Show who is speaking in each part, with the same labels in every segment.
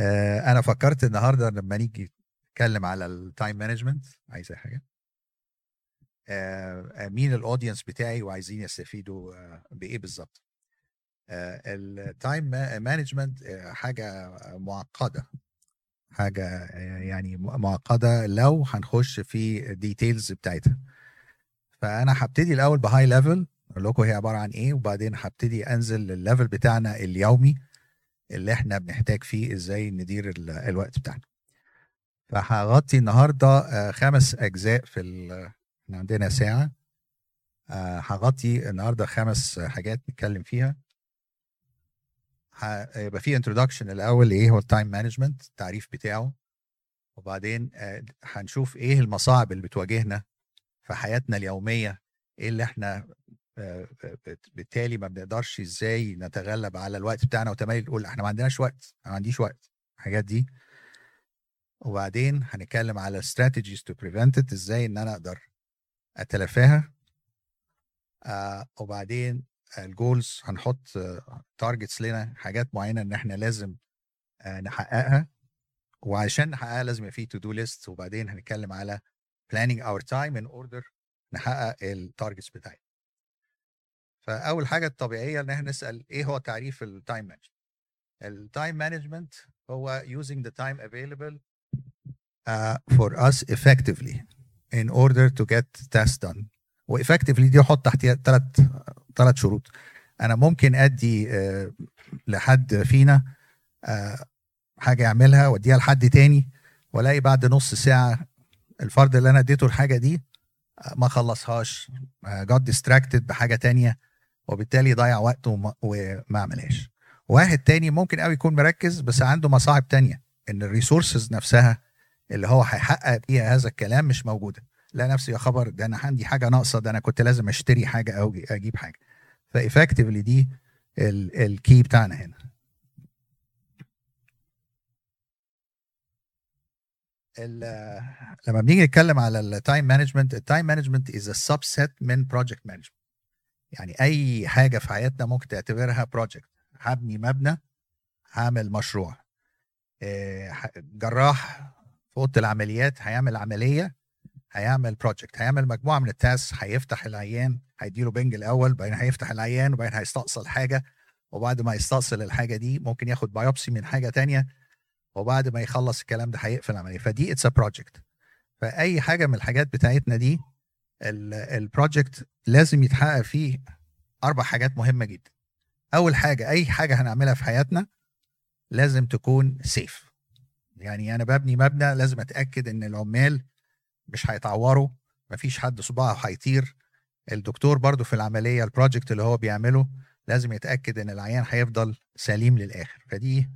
Speaker 1: آه، أنا فكرت النهارده لما نيجي نتكلم على ال time management عايز أي حاجة؟ آه، مين ال audience بتاعي وعايزين يستفيدوا آه، بإيه بالظبط؟ ال time management حاجة معقدة. حاجة يعني معقدة لو هنخش في details بتاعتها. فأنا هبتدي الأول ب high level أقول لكم هي عبارة عن إيه؟ وبعدين هبتدي أنزل للل level بتاعنا اليومي. اللي إحنا بنحتاج فيه إزاي ندير الوقت بتاعنا. فهغطي النهارده آه، خمس أجزاء في إحنا عندنا ساعة. آه، هغطي النهارده خمس حاجات نتكلم فيها. هيبقى في introduction الأول إيه؟ هو ال time management التعريف بتاعه. وبعدين آه، هنشوف إيه المصاعب اللي بتواجهنا في حياتنا اليومية إيه اللي إحنا بالتالي ما بنقدرش إزاي نتغلب على الوقت بتاعنا وتميل نقول إحنا ما عندناش وقت أنا ما عنديش وقت. الحاجات دي. وبعدين هنتكلم على strategies to prevent it إزاي إن أنا أقدر أتلافاها. آه وبعدين ال goals هنحط targets لنا حاجات معينة إن إحنا لازم آه نحققها. وعشان نحققها لازم يبقى في to do list وبعدين هنتكلم على planning our time in order نحقق ال targets بتاعتنا. فأول حاجة الطبيعية إن إحنا نسأل إيه هو تعريف ال time management ال time management هو using the time available uh, for us effectively in order to get tasks done. و effectively دي أحط تحتها ثلاث ثلاث شروط. أنا ممكن أدي آه, لحد فينا آه, حاجة يعملها وأديها لحد تاني وألاقي بعد نص ساعة الفرد اللي أنا اديته الحاجة دي ما خلصهاش got distracted بحاجة تانية. وبالتالي ضيع وقته وما, وما عملهاش. واحد تاني ممكن قوي يكون مركز بس عنده مصاعب تانية إن ال resources نفسها اللي هو هيحقق بيها هذا الكلام مش موجودة. ألاقي نفسي يا خبر ده أنا عندي حاجة ناقصة ده أنا كنت لازم أشتري حاجة أو أجيب حاجة. ف effectively دي ال key بتاعنا هنا. لما بنيجي نتكلم على ال time management ال time management is a subset من project management يعني أي حاجة في حياتنا ممكن تعتبرها project هبني مبنى هعمل مشروع. آه، جراح في أوضة العمليات هيعمل عملية هيعمل project هيعمل مجموعة من ال tasks هيفتح العيان هيديله بنج الأول بعدين هيفتح العيان وبعدين هيستأصل حاجة. وبعد ما يستأصل الحاجة دي ممكن ياخد biopsy من حاجة تانية. وبعد ما يخلص الكلام ده هيقفل العملية. فدي it's a project فأي حاجة من الحاجات بتاعتنا دي ال project لازم يتحقق فيه أربع حاجات مهمة جدا. أول حاجة أي حاجة هنعملها في حياتنا لازم تكون safe يعني أنا ببني مبنى لازم أتأكد إن العمال مش هيتعوروا مفيش حد صباعه هيطير. الدكتور برضو في العملية ال project اللي هو بيعمله لازم يتأكد إن العيان هيفضل سليم للآخر. فدي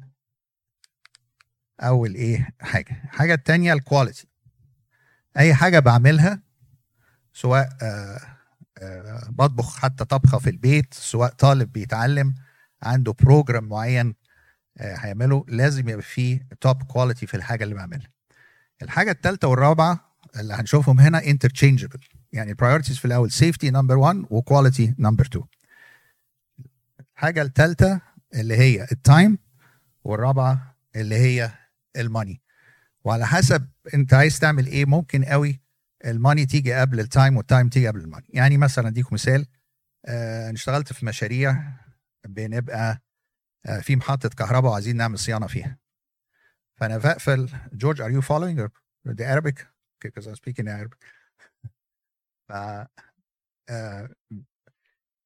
Speaker 1: أول إيه حاجة. الحاجة الثانية ال quality أي حاجة بعملها سواء آآ آآ بطبخ حتى طبخة في البيت سواء طالب بيتعلم عنده program معين هيعمله لازم يبقى فيه top quality في الحاجة اللي بعملها. الحاجة الثالثه والرابعة اللي هنشوفهم هنا interchangeable يعني ال priorities في الأول safety number 1 و quality number 2 الحاجة الثالثه اللي هي ال time والرابعة اللي هي ال money وعلى حسب انت عايز تعمل إيه ممكن قوي الماني تيجي قبل التايم والتايم تيجي قبل الماني. يعني مثلا أديكم مثال آه اشتغلت في مشاريع بنبقى آه في محطة كهرباء وعايزين نعمل صيانة فيها. فأنا بقفل جورج are you following the Arabic? Because I'm speaking Arabic. ف آه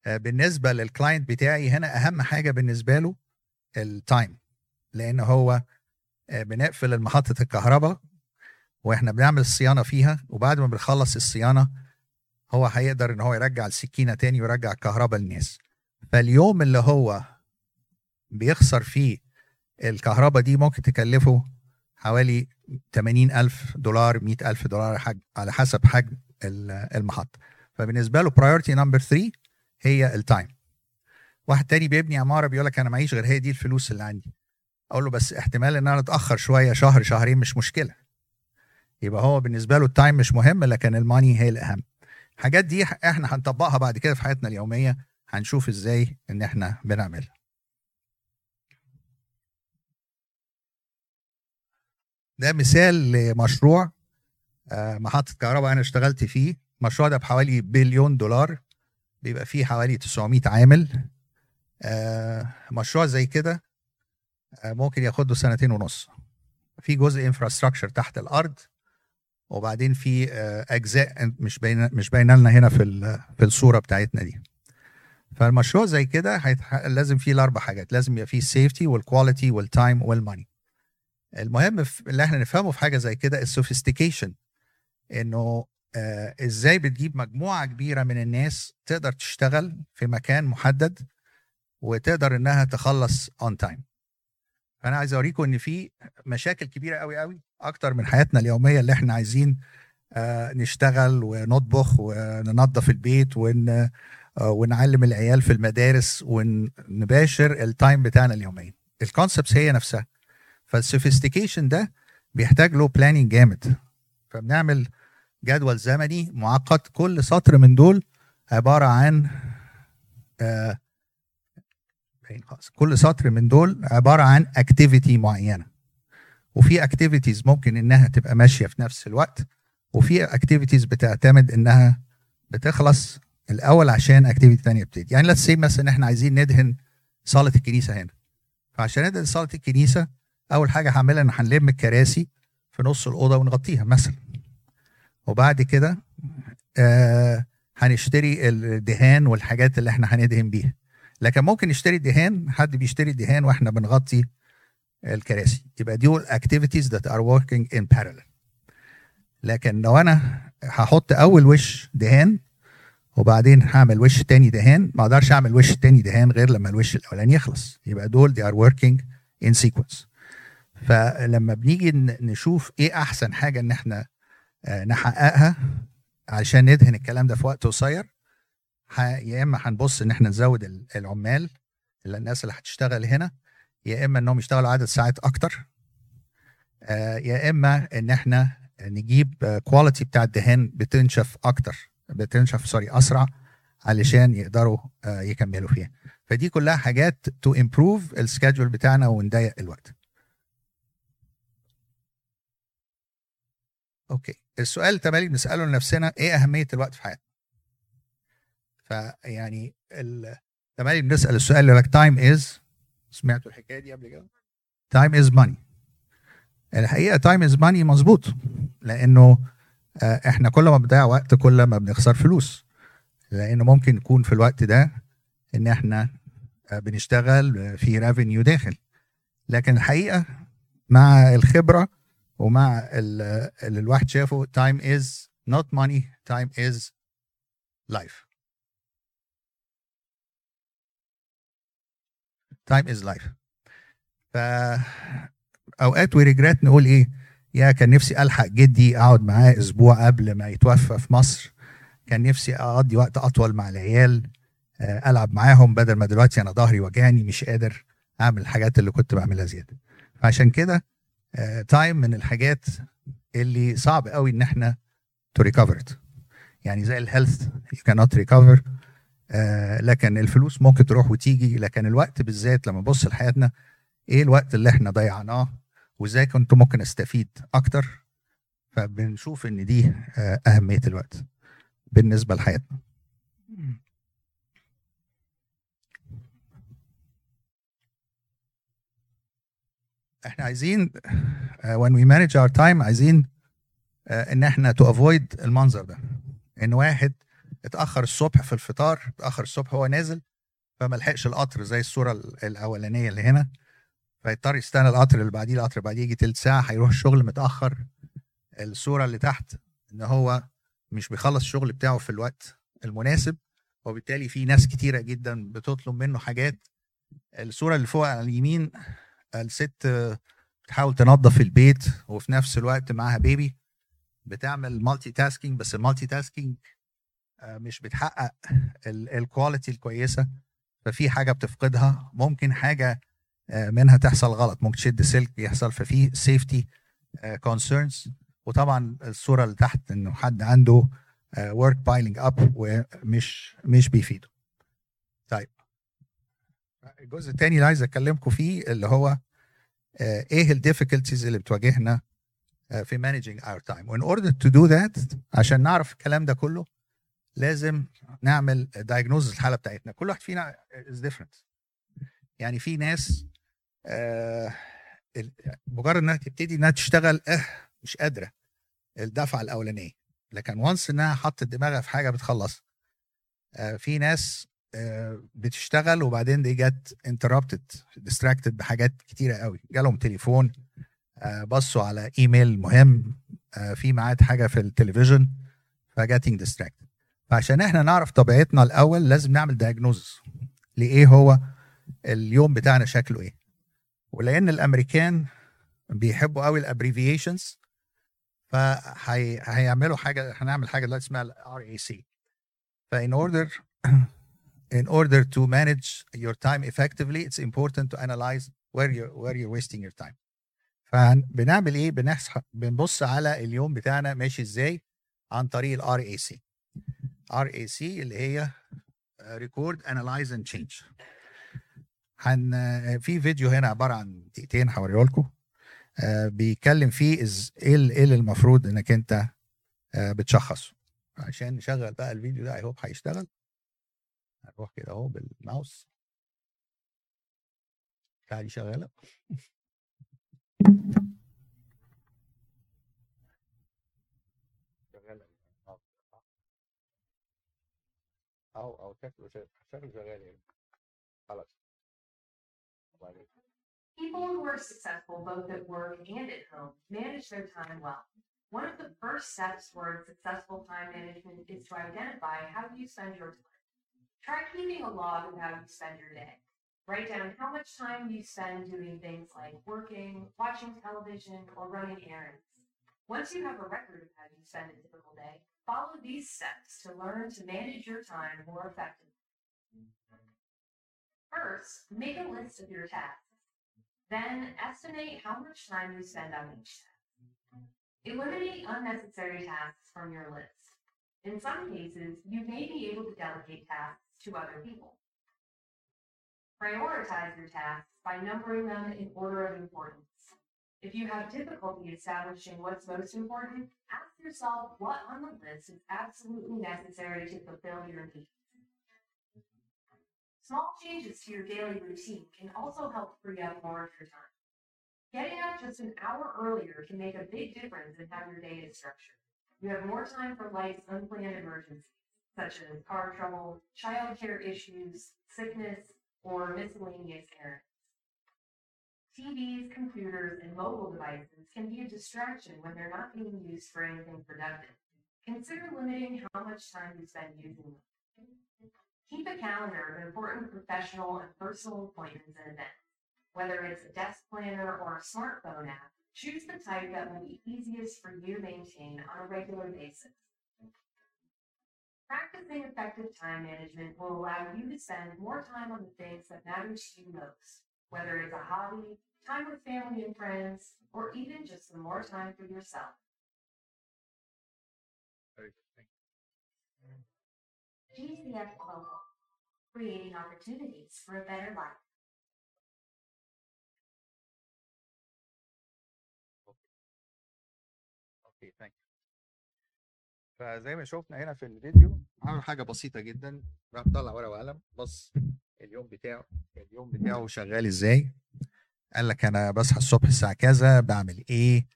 Speaker 1: بالنسبة لل client بتاعي هنا أهم حاجة بالنسبة له ال time لأن هو بنقفل محطه الكهرباء وإحنا بنعمل الصيانة فيها وبعد ما بنخلص الصيانة هو هيقدر إن هو يرجع السكينة تاني ويرجع الكهرباء للناس. فاليوم اللي هو بيخسر فيه الكهرباء دي ممكن تكلفه حوالي 80 ألف دولار 100 ألف دولار على حسب حجم المحطة. فبالنسبة له priority number 3 هي ال time واحد تاني بيبني عمارة بيقول لك أنا معيش غير هي دي الفلوس اللي عندي. أقول له بس احتمال إن أنا أتأخر شوية شهر شهرين مش مشكلة. يبقى هو بالنسبة له ال time مش مهم لكن ال money هي الأهم. الحاجات دي إحنا هنطبقها بعد كده في حياتنا اليومية. هنشوف إزاي إن إحنا بنعملها. ده مثال لمشروع آه، محطة كهرباء أنا اشتغلت فيه. المشروع ده بحوالي بليون دولار. بيبقى فيه حوالي 900 عامل. آه، مشروع زي كده آه، ممكن ياخد سنتين ونص. في جزء انفراستراكشر تحت الأرض. وبعدين في أجزاء مش باينة مش باينة لنا هنا في في الصورة بتاعتنا دي. فالمشروع زي كده لازم فيه الأربع حاجات. لازم يبقى فيه السيفتي والكواليتي والتايم والماني المهم اللي إحنا نفهمه في حاجة زي كده ال sophistication إنه آه إزاي بتجيب مجموعة كبيرة من الناس تقدر تشتغل في مكان محدد وتقدر إنها تخلص on time فأنا عايز أوريكم إن في مشاكل كبيرة قوي قوي أكتر من حياتنا اليومية اللي إحنا عايزين آه نشتغل ونطبخ وننظف البيت ون آه ونعلم العيال في المدارس ونباشر ال time بتاعنا اليومي ال concepts هي نفسها. فال sophistication ده بيحتاج له planning جامد. فبنعمل جدول زمني معقد. كل سطر من دول عبارة عن آه كل سطر من دول عبارة عن activity معينة. وفي activities ممكن إنها تبقى ماشية في نفس الوقت وفي activities بتعتمد إنها بتخلص الأول عشان activity ثانية بتبتدي يعني let's say مثلا إحنا عايزين ندهن صاله الكنيسة هنا. فعشان ندهن صاله الكنيسة أول حاجة هعملها إن هنلم الكراسي في نص الأوضة ونغطيها مثلا. وبعد كده آه هنشتري الدهان والحاجات اللي إحنا هندهن بيها. لكن ممكن نشتري دهان حد بيشتري دهان وإحنا بنغطي الكراسي. يبقى دول activities that are working in parallel. لكن لو أنا هحط أول وش دهان وبعدين هعمل وش تاني دهان ما أقدرش أعمل وش تاني دهان غير لما الوش الأولاني يخلص. يبقى دول they are working in sequence. فلما بنيجي نشوف إيه أحسن حاجة إن إحنا نحققها علشان ندهن الكلام ده في وقت قصير يا إما هنبص إن إحنا نزود العمال الناس اللي هتشتغل هنا يا إما إنهم يشتغلوا عدد ساعات أكتر يا إما إن إحنا نجيب quality بتاع الدهان بتنشف أكتر بتنشف sorry أسرع علشان يقدروا يكملوا فيها. فدي كلها حاجات to improve ال schedule بتاعنا ونضيق الوقت. okay. السؤال تمالي بنسأله لنفسنا إيه أهمية الوقت في حياتنا؟ فيعني تمالي بنسأل السؤال اللي لك time is سمعتوا الحكاية دي قبل كده؟ time is money الحقيقة time is money مظبوط لأنه إحنا كل ما بنضيع وقت كل ما بنخسر فلوس. لأنه ممكن يكون في الوقت ده إن إحنا بنشتغل في revenue داخل. لكن الحقيقة مع الخبرة ومع اللي الواحد شافه time is not money time is life. Time is life. ف أوقات وريجرات نقول إيه يا كان نفسي ألحق جدي أقعد معاه أسبوع قبل ما يتوفى في مصر. كان نفسي أقضي وقت أطول مع العيال ألعب معاهم بدل ما دلوقتي أنا ظهري وجعني مش قادر أعمل الحاجات اللي كنت بعملها زيادة. فعشان كده time من الحاجات اللي صعب قوي إن إحنا to recover يعني زي الهيلث يو كانوت ريكفر لكن الفلوس ممكن تروح وتيجي لكن الوقت بالذات لما نبص لحياتنا إيه الوقت اللي إحنا ضيعناه؟ وإزاي كنت ممكن أستفيد أكتر؟ فبنشوف إن دي أهمية الوقت بالنسبة لحياتنا. إحنا عايزين uh, when we manage our time عايزين uh, إن إحنا to avoid المنظر ده. إن واحد اتأخر الصبح في الفطار اتأخر الصبح هو نازل فما لحقش القطر زي الصورة الأولانية اللي هنا فيضطر يستنى القطر اللي بعديه القطر اللي بعديه يجي تلت ساعة هيروح الشغل متأخر. الصورة اللي تحت إن هو مش بيخلص الشغل بتاعه في الوقت المناسب وبالتالي في ناس كتيرة جدا بتطلب منه حاجات. الصورة اللي فوق على اليمين الست بتحاول تنظف البيت وفي نفس الوقت معاها baby بتعمل multitasking بس ال multitasking مش بتحقق ال quality الكويسة ففي حاجة بتفقدها ممكن حاجة منها تحصل غلط ممكن تشد سلك يحصل ففي safety concerns وطبعا الصورة اللي تحت إنه حد عنده work piling up ومش مش بيفيده. طيب. الجزء الثاني اللي عايز اكلمكم فيه اللي هو إيه ال difficulties اللي بتواجهنا في managing our time. و in order to do that عشان نعرف الكلام ده كله لازم نعمل diagnose الحالة بتاعتنا. كل واحد فينا is different. يعني في ناس آه مجرد إنها تبتدي إنها تشتغل آه مش قادرة. الدفعة الأولانية. لكن once إنها حطت دماغها في حاجة بتخلص. آه في ناس آه بتشتغل وبعدين they get interrupted distracted بحاجات كتيرة قوي. جالهم تليفون بصوا على إيميل مهم في ميعاد حاجة في التلفزيون ف getting distracted فعشان إحنا نعرف طبيعتنا الأول لازم نعمل diagnose لإيه هو اليوم بتاعنا شكله إيه. ولأن الأمريكان بيحبوا قوي ال abbreviations فهيعملوا حاجة هنعمل حاجة دلوقتي اسمها ال RAC ف in order in order to manage your time effectively it's important to analyze where you're where you're wasting your time. فبنعمل إيه؟ بنبص على اليوم بتاعنا ماشي إزاي عن طريق ال RAC سي اللي هي record, analyze and change ف في فيديو هنا عبارة عن دقيقتين هوريه لكم بيتكلم فيه إزاي إيه اللي المفروض إنك أنت بتشخصه. عشان نشغل بقى الفيديو ده I hope هيشتغل. هنروح كده أهو بالماوس. تعالي شغالة. او او شكله شكله شغال يعني خلاص
Speaker 2: People who are successful both at work and at home manage their time well. One of the first steps toward successful time management is to identify how you spend your time. Try keeping a log of how you spend your day. Write down how much time you spend doing things like working, watching television, or running errands. Once you have a record of how you spend a typical day, follow these steps to learn to manage your time more effectively. First, make a list of your tasks. Then, estimate how much time you spend on each task. Eliminate unnecessary tasks from your list. In some cases, you may be able to delegate tasks to other people. Prioritize your tasks by numbering them in order of importance. If you have difficulty establishing what's most important, ask yourself what on the list is absolutely necessary to fulfill your needs. Small changes to your daily routine can also help free up more of your time. Getting up just an hour earlier can make a big difference in how your day is structured. You have more time for life's unplanned emergencies, such as car trouble, childcare issues, sickness, or miscellaneous errands. TVs, computers, and mobile devices can be a distraction when they're not being used for anything productive. Consider limiting how much time you spend using them. Keep a calendar of important professional and personal appointments and events. Whether it's a desk planner or a smartphone app, choose the type that will be easiest for you to maintain on a regular basis. Practicing effective time management will allow you to spend more time on the things that matter to you most, whether it's a hobby, time with family and friends, or even just some more time for yourself. GCF Global, creating opportunities for a better life.
Speaker 1: اوكي ثانك فزي ما شفنا هنا في الفيديو عمل حاجه بسيطه جدا راح طلع ورقه وقلم بص اليوم بتاعه اليوم بتاعه شغال ازاي قال لك أنا بصحى الصبح الساعة كذا بعمل إيه؟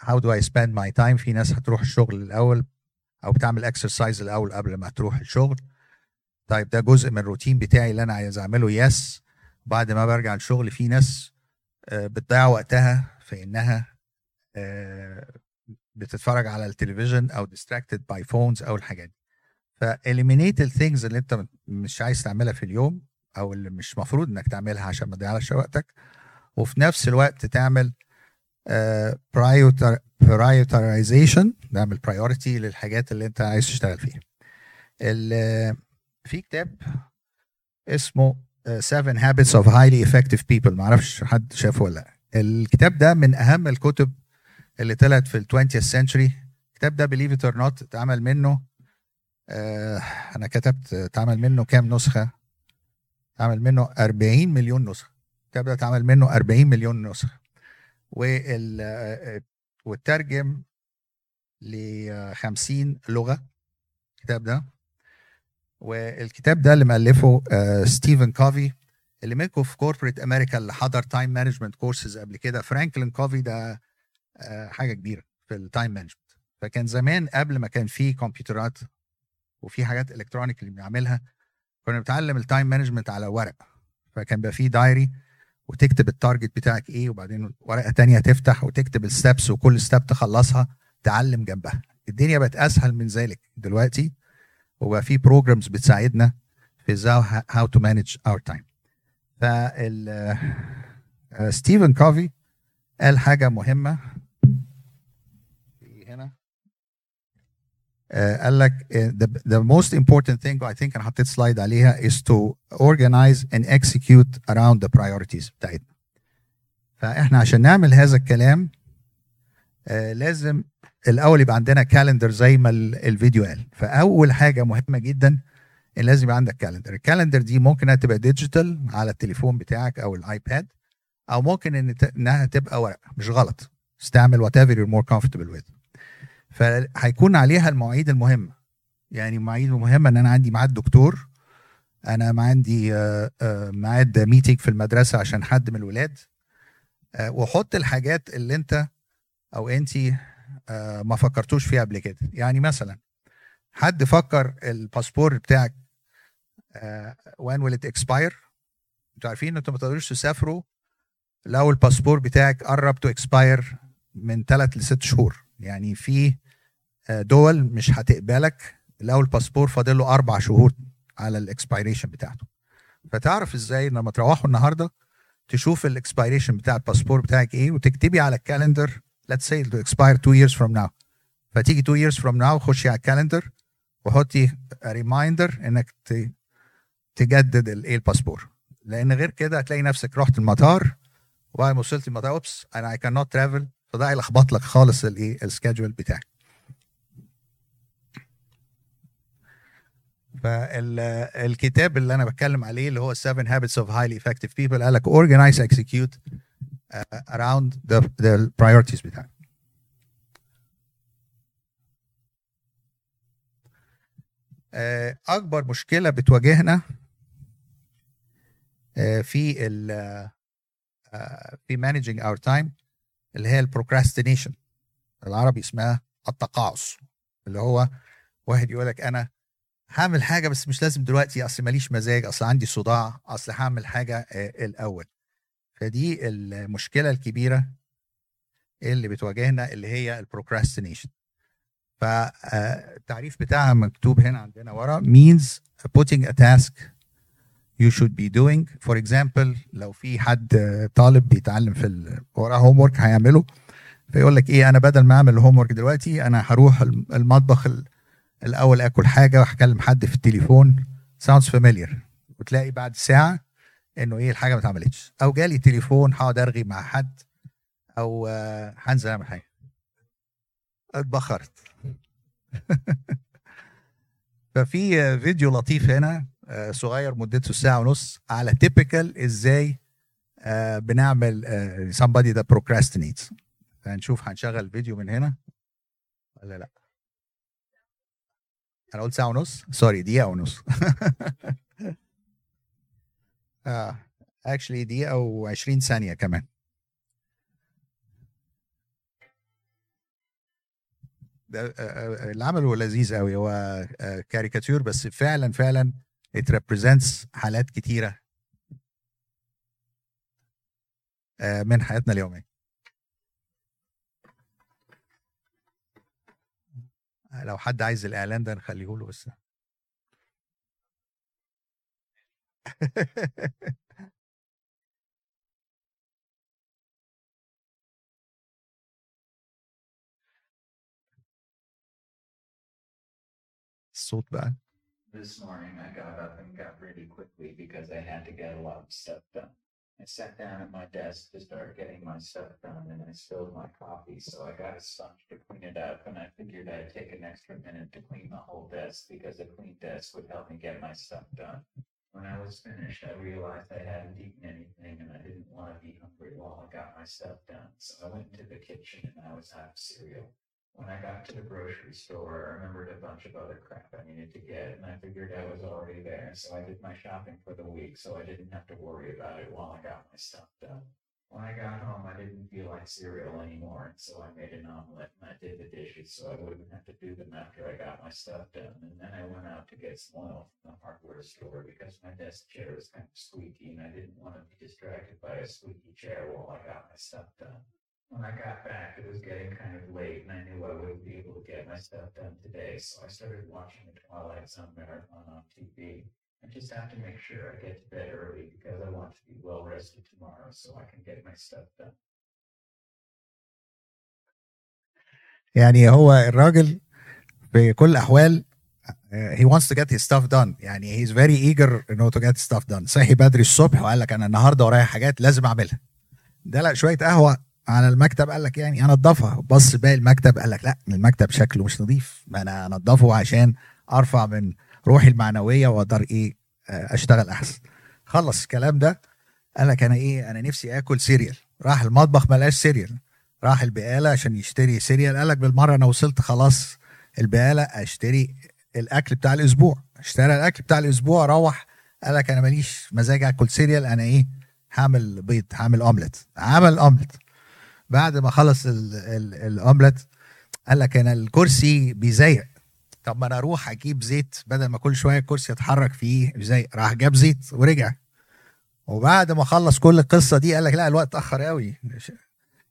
Speaker 1: how do I spend my time في ناس هتروح الشغل الأول أو بتعمل exercise الأول قبل ما تروح الشغل. طيب ده جزء من الروتين بتاعي اللي أنا عايز أعمله. yes بعد ما برجع الشغل في ناس آه، بتضيع وقتها في إنها آه، بتتفرج على التلفزيون أو distracted by phones أو الحاجات دي. ف eliminate ال things اللي أنت مش عايز تعملها في اليوم أو اللي مش مفروض إنك تعملها عشان ما تضيعش وقتك وفي نفس الوقت تعمل prioritization نعمل priority للحاجات اللي أنت عايز تشتغل فيها. في كتاب اسمه آه، Seven Habits of Highly Effective People. معرفش حد شافه ولا لأ. الكتاب ده من أهم الكتب اللي طلعت في ال 20th century. الكتاب ده believe it or not اتعمل منه آه أنا كتبت اتعمل منه كام نسخة. اتعمل منه 40 مليون نسخة. الكتاب ده اتعمل منه 40 مليون نسخة. وال آه، وترجم ل 50 لغة الكتاب ده. والكتاب ده اللي مؤلفه آه، ستيفن كوفي اللي ملكه في corporate America اللي حضر time management courses قبل كده. فرانكلين كوفي ده آه، حاجة كبيرة في ال time management فكان زمان قبل ما كان في كمبيوترات وفي حاجات electronic اللي بنعملها كنا بنتعلم ال time management على ورق. فكان بقى في diary وتكتب ال target بتاعك إيه وبعدين ورقة تانية تفتح وتكتب ال steps وكل step تخلصها تعلم جنبها. الدنيا بقت أسهل من ذلك دلوقتي وبقى في programs بتساعدنا في إزاي how to manage our time فال آه، ستيفن كوفي قال حاجة مهمة. قال لك آه، the, most important thing I think أنا حطيت slide عليها is to organize and execute around the priorities بتاعتنا. فإحنا عشان نعمل هذا الكلام آه، لازم الأول يبقى عندنا calendar زي ما ال- الفيديو قال. فأول حاجة مهمة جدا إن لازم يبقى عندك calendar ال calendar دي ممكن إنها تبقى digital على التليفون بتاعك أو الآيباد أو ممكن إنها تبقى ورق. مش غلط. استعمل whatever you're more comfortable with فهيكون عليها المواعيد المهمة. يعني المواعيد المهمه إن أنا عندي ميعاد دكتور أنا ما عندي آه، آه، ميعاد meeting في المدرسة عشان حد من الولاد آه، وحط الحاجات اللي أنت أو انت ما فكرتوش فيها قبل كده. يعني مثلا حد فكر الباسبور بتاعك when will it expire أنتوا عارفين إن أنتوا ما تقدروش تسافروا لو الباسبور بتاعك قرب to expire من ثلاث لست شهور. يعني في دول مش هتقبلك. لو الباسبور فاضل له أربع شهور على ال expiration بتاعته. فتعرف إزاي لما تروحوا النهارده تشوف ال expiration بتاع الباسبور بتاعك إيه وتكتبي على ال calendar let's say to expire two years from now. فتيجي two years from now خشي على ال calendar وحطي reminder إنك تجدد الايه الباسبور. لأن غير كده هتلاقي نفسك رحت المطار وبعد ما وصلت المطار oops أنا اي كان نوت ترافل فده هيلخبط لك خالص الايه ال schedule بتاعك. فالكتاب اللي أنا بتكلم عليه اللي هو Seven Habits of Highly Effective People قال لك organize execute uh, around the, the priorities بتاعك. آه، أكبر مشكلة بتواجهنا آه، في ال آه، في managing our time اللي هي البروكراستينيشن العربي اسمها التقاعس اللي هو واحد يقول لك أنا هعمل حاجة بس مش لازم دلوقتي أصل ماليش مزاج أصل عندي صداع أصل هعمل حاجة آه، الأول. فدي المشكلة الكبيرة اللي بتواجهنا اللي هي البروكراستينيشن فالتعريف بتاعها مكتوب هنا عندنا ورا means putting a task you should be doing. For example لو في حد آه، طالب بيتعلم في وراه هوم هيعمله. فيقول لك إيه أنا بدل ما أعمل الهوم دلوقتي أنا هروح الم- المطبخ ال- الأول أكل حاجة وهكلم حد في التليفون. Sounds familiar. وتلاقي بعد ساعة إنه إيه الحاجة ما اتعملتش. أو جالي تليفون هقعد أرغي مع حد أو آه، هنزل أعمل حاجة. اتبخرت. ففي فيديو لطيف هنا آه، صغير مدته ساعة ونص على تيبيكال إزاي آه، بنعمل somebody that procrastinates. هنشوف هنشغل فيديو من هنا ولا لأ. أنا قلت ساعة ونص؟ sorry دقيقة ونص. آه actually دقيقة و20 ثانية كمان. ده آه، آه، اللي عمله لذيذ قوي هو آه، كاريكاتير بس فعلا فعلا it represents حالات كتيرة آه، من حياتنا اليومية. لو حد عايز الاعلان ده نخليه له بس الصوت بقى
Speaker 3: This morning I got up and got ready quickly because I had to get a lot of stuff done. I sat down at my desk to start getting my stuff done and I spilled my coffee, so I got a sponge to clean it up and I figured I'd take an extra minute to clean the whole desk because a clean desk would help me get my stuff done. When I was finished, I realized I hadn't eaten anything and I didn't want to be hungry while I got my stuff done. So I went into the kitchen and I was out of cereal. When I got to the grocery store, I remembered a bunch of other crap I needed to get, and I figured I was already there, so I did my shopping for the week, so I didn't have to worry about it while I got my stuff done. When I got home, I didn't feel like cereal anymore, and so I made an omelet and I did the dishes so I wouldn't have to do them after I got my stuff done. And then I went out to get some oil from the hardware store because my desk chair was kind of squeaky and I didn't want to be distracted by a squeaky chair while I got my stuff done When I got back, it was getting kind of late, and I knew I wouldn't be able to get my stuff done today, so I started watching the Twilight Zone marathon on TV. I just have to make sure I get to bed early because I want to be well rested tomorrow so I can get my stuff done.
Speaker 1: يعني هو الراجل في كل الاحوال uh, he wants to get his stuff done يعني he's very eager انه to get stuff done صحي بدري الصبح وقال لك انا النهارده ورايا حاجات لازم اعملها دلق شويه قهوه على المكتب قال لك يعني انضفها بص باقي المكتب قال لك لا المكتب شكله مش نظيف. ما أنا انضفه عشان ارفع من روحي المعنوية واقدر إيه آه، اشتغل احسن. خلص الكلام ده. قال لك أنا إيه أنا نفسي اكل cereal. راح المطبخ ما لقاش cereal. راح البقالة عشان يشتري سيريال. قال لك بالمرة أنا وصلت خلاص البقالة اشتري الاكل بتاع الأسبوع. اشترى الاكل بتاع الأسبوع روح. قال لك أنا ماليش مزاج اكل cereal. أنا إيه هعمل بيض هعمل اومليت عمل اومليت. بعد ما خلص ال- ال- الأومليت قال لك أنا الكرسي بيزيق. طب ما أنا أروح أجيب زيت بدل ما كل شوية الكرسي يتحرك فيه بيزيق. راح جاب زيت ورجع. وبعد ما خلص كل القصة دي قال لك لا الوقت اتاخر قوي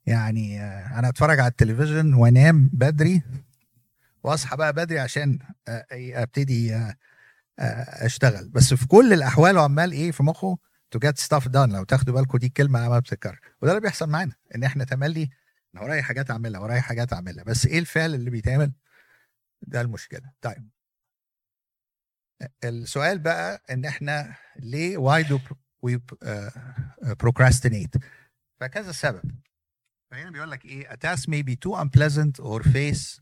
Speaker 1: يعني أنا أتفرج على التلفزيون وأنام بدري وأصحى بقى بدري عشان أبتدي أشتغل. بس في كل الأحوال عمال إيه في مخه؟ to get stuff done لو تاخدوا بالكم دي كلمة ما بتتكرر وده اللي بيحصل معانا إن إحنا تملي أنا ورايا حاجات أعملها ورايا حاجات أعملها. بس إيه الفعل اللي بيتعمل؟ ده المشكلة. طيب. السؤال بقى إن إحنا ليه we uh, procrastinate فكذا سبب. فهنا بيقول لك إيه a task may be too unpleasant or face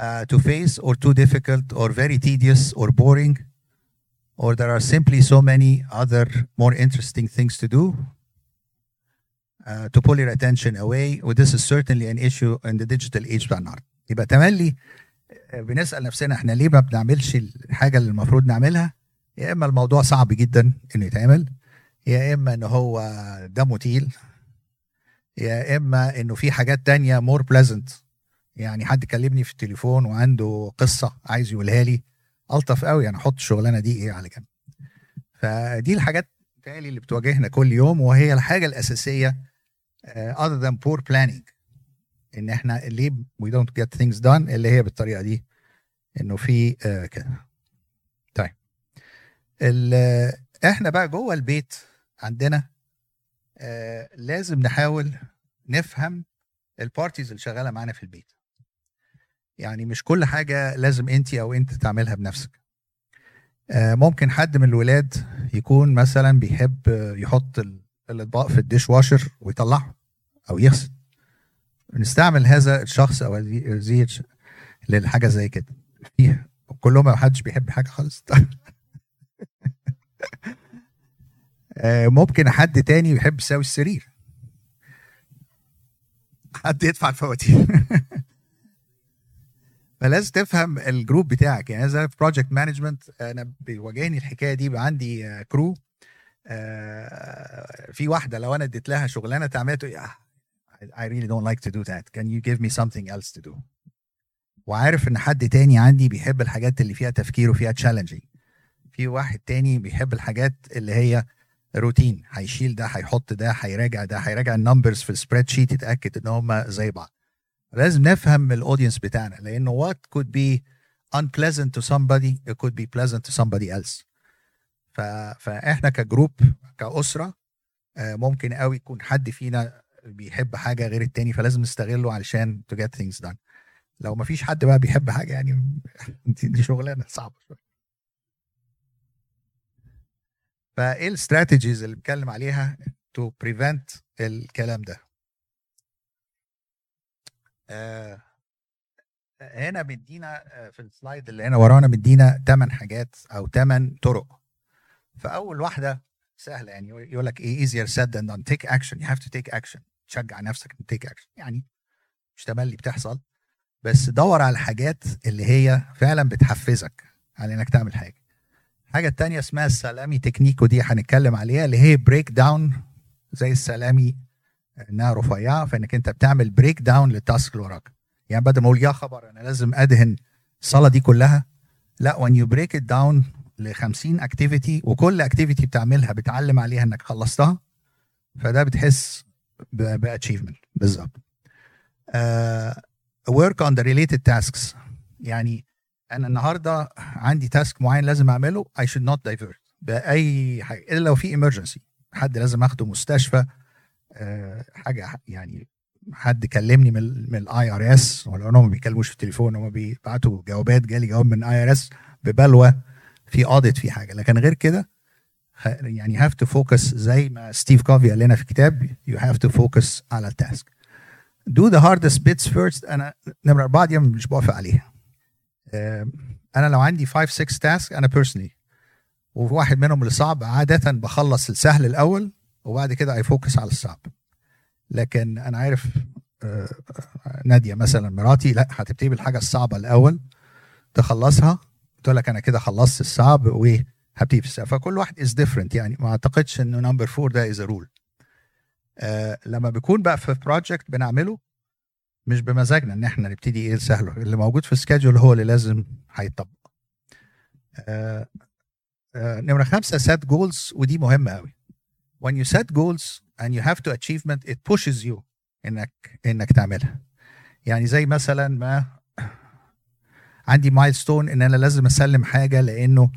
Speaker 1: uh, to face or too difficult or very tedious or boring. Or there are simply so many other more interesting things to do uh, to pull your attention away. This is certainly an issue in the digital age بتاع النهارده. يبقى تملي آه، بنسأل نفسنا إحنا ليه ما بنعملش الحاجة اللي المفروض نعملها؟ يا إما الموضوع صعب جدا إنه يتعمل يا إما إن هو دمه تقيل يا إما إنه في حاجات تانية more pleasant يعني حد كلمني في التليفون وعنده قصة عايز يقولها لي ألطف قوي أنا أحط الشغلانة دي إيه على جنب. فدي الحاجات دي اللي بتواجهنا كل يوم وهي الحاجة الأساسية uh, other than poor planning. إن إحنا ليه we don't get things done اللي هي بالطريقة دي إنه في uh, كده. طيب. ال- إحنا بقى جوه البيت عندنا لازم نحاول نفهم البارتيز اللي شغالة معانا في البيت. يعني مش كل حاجة لازم انت أو انت تعملها بنفسك. آه، ممكن حد من الولاد يكون مثلا بيحب يحط ال- الأطباق في الديش واشر ويطلعه أو يغسل. نستعمل هذا الشخص أو هذه للحاجة زي كده. فيها. كلهم ما حدش بيحب حاجة خالص. آه، ممكن حد تاني يحب يساوي السرير. حد يدفع الفواتير. فلازم تفهم ال group بتاعك. يعني زي project management أنا بيواجهني الحكاية دي عندي crew آه، في واحدة لو أنا اديت لها شغلانة تعملها تقول I really don't like to do that. Can you give me something else to do? وعارف إن حد تاني عندي بيحب الحاجات اللي فيها تفكير وفيها challenging في واحد تاني بيحب الحاجات اللي هي روتين هيشيل ده هيحط ده هيراجع ده هيراجع ال numbers في ال spreadsheet يتأكد إن هم زي بعض. لازم نفهم ال audience بتاعنا لأنه what could be unpleasant to somebody it could be pleasant to somebody else. ف... فإحنا ك group كأسرة آه، ممكن قوي يكون حد فينا بيحب حاجة غير التاني فلازم نستغله علشان to get things done. لو ما فيش حد بقى بيحب حاجة يعني دي شغلانة صعبة شوية. فإيه الاستراتيجيز اللي بتكلم عليها to prevent الكلام ده؟ هنا مدينا آه، في السلايد اللي هنا ورانا مدينا 8 حاجات أو 8 طرق. فأول واحدة سهلة يعني يقول لك إيه easier said than done. Take action. You have to take action. تشجع نفسك take action. يعني مش تملي بتحصل. بس دور على الحاجات اللي هي فعلا بتحفزك على إنك تعمل حاجة. الحاجة التانية اسمها ال salami technique ودي هنتكلم عليها اللي هي break down زي ال salami إنها رفيعة فإنك أنت بتعمل break down لل task اللي وراك. يعني بدل ما أقول يا خبر أنا لازم أدهن الصاله دي كلها لا when you break it down ل 50 activity وكل activity بتعملها بتعلم عليها إنك خلصتها فده بتحس ب achievement بالظبط. work on the related tasks. يعني أنا النهارده عندي task معين لازم أعمله I should not divert بأي حاجة إلا لو في emergency. حد لازم أخده مستشفى حاجة يعني حد كلمني من ال IRS ولا هم ما بيكلموش في التليفون هم بيبعتوا جوابات جالي جواب من IRS ببلوى في audit في حاجة. لكن غير كده يعني have to focus زي ما Steve Covey قال لنا في كتاب you have to focus على ال task do the hardest bits first أنا نمرة أربعة دي مش بوافق عليها. أنا لو عندي 5 6 task أنا personally وواحد منهم اللي صعب عادة بخلص السهل الأول وبعد كده I focus على الصعب. لكن أنا عارف نادية مثلا مراتي لأ هتبتدي بالحاجة الصعبة الأول تخلصها تقول لك أنا كده خلصت الصعب وهبتدي في السهل فكل واحد is different يعني. ما أعتقدش إنه number four ده is rule آه لما بيكون بقى في project بنعمله مش بمزاجنا إن إحنا نبتدي إيه سهل. اللي موجود في ال schedule هو اللي لازم هيطبق. آه آه نمرة خمسة set goals ودي مهمة قوي when you set goals and you have to achievement it pushes you انك إنك تعملها. يعني زي مثلا ما عندي مايلستون إن أنا لازم أسلم حاجة لأنه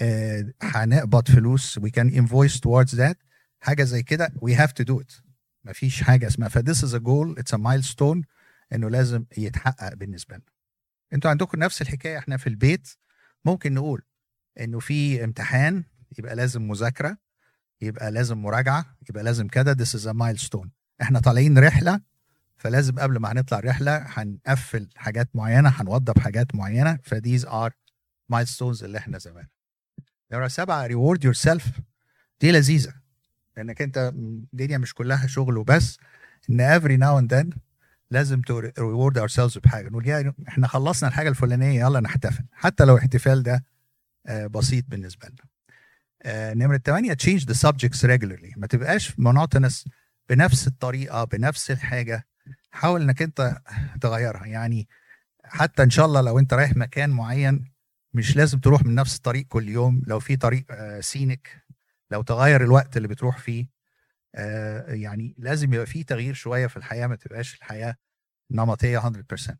Speaker 1: آه هنقبض فلوس. We can invoice towards that. حاجة زي كده. We have to do it. مفيش حاجة اسمها. ف this is a goal. It's a milestone. إنه لازم يتحقق بالنسبة لنا. أنتوا عندكم نفس الحكاية إحنا في البيت. ممكن نقول إنه في امتحان يبقى لازم مذاكرة. يبقى لازم مراجعة يبقى لازم كده. This is a milestone. إحنا طالعين رحلة فلازم قبل ما هنطلع رحله هنقفل حاجات معينة هنوضب حاجات معينة. ف these are milestones اللي إحنا زمان. نمرة سبعة. Reward yourself. دي لذيذة. لأنك أنت الدنيا مش كلها شغل وبس. إن every now and then لازم to reward ourselves بحاجة. نقول يا إحنا خلصنا الحاجة الفلانية يلا نحتفل. حتى لو الاحتفال ده بسيط بالنسبة لنا. نمرة 8 change the subjects regularly. ما تبقاش monotonous بنفس الطريقة بنفس الحاجة. حاول إنك أنت تغيرها. يعني حتى إن شاء الله لو أنت رايح مكان معين مش لازم تروح من نفس الطريق كل يوم. لو في طريق سينك لو تغير الوقت اللي بتروح فيه يعني لازم يبقى في تغيير شوية في الحياة. ما تبقاش الحياة نمطية 100%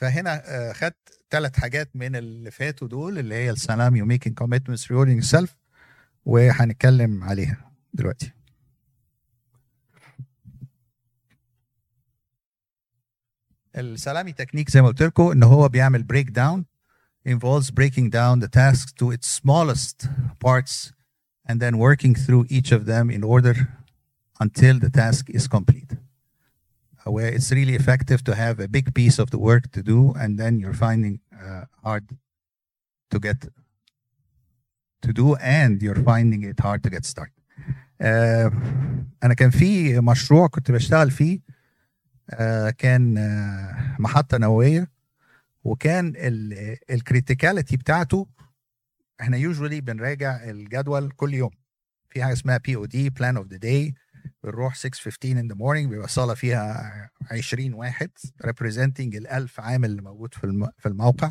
Speaker 1: فهنا خدت ثلاث حاجات من اللي فاتوا دول اللي هي ال salami و making commitments rewarding self وهنتكلم عليها دلوقتي ال salami technique زي ما قلت لكم إن هو بيعمل break down involves breaking down the tasks to its smallest parts and then working through each of them in order until the task is complete. Where it's really effective to have a big piece of the work to do and then you're finding uh, hard to get to do and you're finding it hard to get started. Uh, انا كان في مشروع كنت بشتغل فيه uh, كان uh, محطه نوويه وكان الكريتيكاليتي بتاعته احنا يوجوالي بنراجع الجدول كل يوم في حاجه اسمها بي او دي بلان اوف ذا داي بنروح 6:15 in the morning بيبقى صاله فيها 20 واحد representing ال 1000 عامل اللي موجود في في الموقع.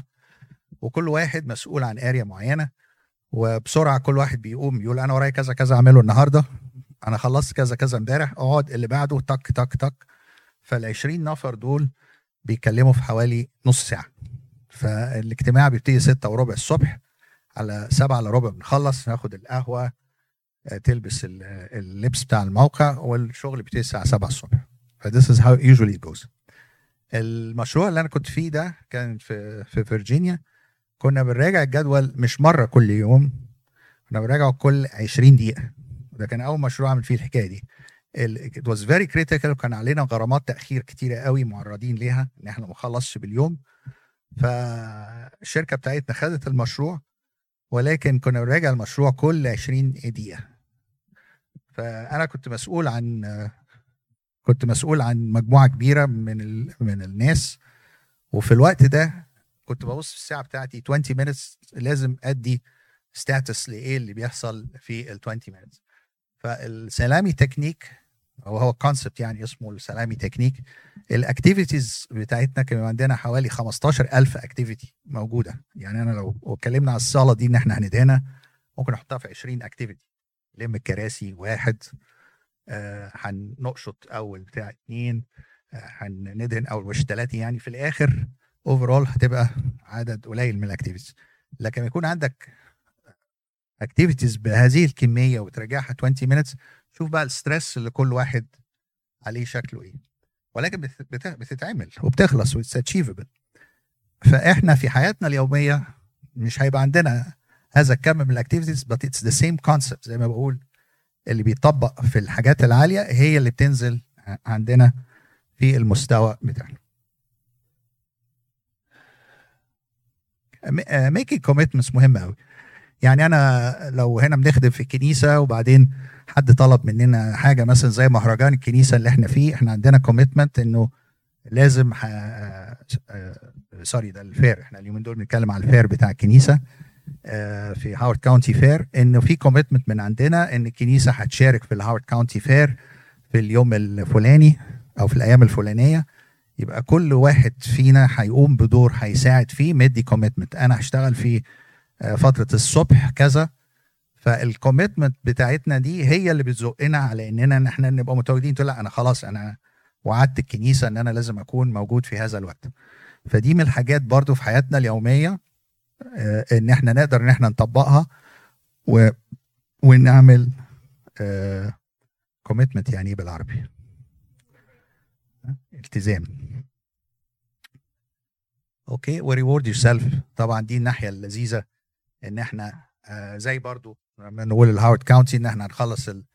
Speaker 1: وكل واحد مسؤول عن اريا معينة. وبسرعة كل واحد بيقوم يقول أنا ورايا كذا كذا أعمله النهارده. أنا خلصت كذا كذا امبارح. أقعد اللي بعده تك تك تك. فال 20 نفر دول بيتكلموا في حوالي نص ساعة. فالاجتماع بيبتدي ستة وربع الصبح. على سبعة إلا ربع بنخلص ناخد القهوة. تلبس اللبس بتاع الموقع والشغل بيبتدي الساعة 7 الصبح. ف this is how it goes. المشروع اللي أنا كنت فيه ده كان في في فيرجينيا. كنا بنراجع الجدول مش مرة كل يوم كنا بنراجعه كل 20 دقيقة. ده كان أول مشروع أعمل فيه الحكاية دي. it was very critical وكان علينا غرامات تأخير كتيرة قوي معرضين ليها إن إحنا ما نخلصش باليوم. فالشركه بتاعتنا خدت المشروع ولكن كنا بنراجع المشروع كل 20 دقيقة. فأنا كنت مسؤول عن كنت مسؤول عن مجموعة كبيرة من ال... من الناس. وفي الوقت ده كنت ببص في الساعة بتاعتي 20 minutes لازم أدي status لإيه اللي بيحصل في ال 20 minutes. فال salami technique أو هو concept يعني اسمه ال salami technique ال activities بتاعتنا كان عندنا حوالي 15000 activity موجودة. يعني أنا لو اتكلمنا على الصالة دي إن إحنا هندهنها ممكن نحطها في 20 activity لم الكراسي واحد آه، هنقشط أول بتاع اتنين آه، هندهن أول وش ثلاثة يعني. في الآخر overall هتبقى عدد قليل من ال activities لكن يكون عندك activities بهذه الكمية وترجعها 20 minutes شوف بقى ال stress اللي كل واحد عليه شكله إيه. ولكن بت- بت- بتتعمل وبتخلص و it's achievable فإحنا في حياتنا اليومية مش هيبقى عندنا هذا الكم من ال activities but it's the same concept زي ما بقول. اللي بيطبق في الحاجات العالية هي اللي بتنزل عندنا في المستوى بتاعنا. make commitments مهمه قوي يعني أنا لو هنا بنخدم في الكنيسة وبعدين حد طلب مننا حاجة مثلا زي مهرجان الكنيسة اللي إحنا فيه إحنا عندنا commitment انه لازم ح... sorry ده ال fair. إحنا اليومين دول بنتكلم على ال fair بتاع الكنيسة آه، في Howard County Fair إنه في commitment من عندنا إن الكنيسة هتشارك في ال Howard County Fair في اليوم الفلاني أو في الأيام الفلانية. يبقى كل واحد فينا هيقوم بدور هيساعد فيه مدي commitment أنا هشتغل في آه، فترة الصبح كذا فال commitment بتاعتنا دي هي اللي بتزقنا على إننا إن إحنا نبقى متواجدين. تقول لا أنا خلاص أنا وعدت الكنيسة إن أنا لازم أكون موجود في هذا الوقت. فدي من الحاجات برضو في حياتنا اليومية آه، إن إحنا نقدر إن إحنا نطبقها و... ونعمل commitment يعني إيه بالعربي. التزام. Okay و reward yourself طبعا دي الناحية اللذيذة إن إحنا آه، زي برضو نقول ال Howard County إن إحنا هنخلص ال-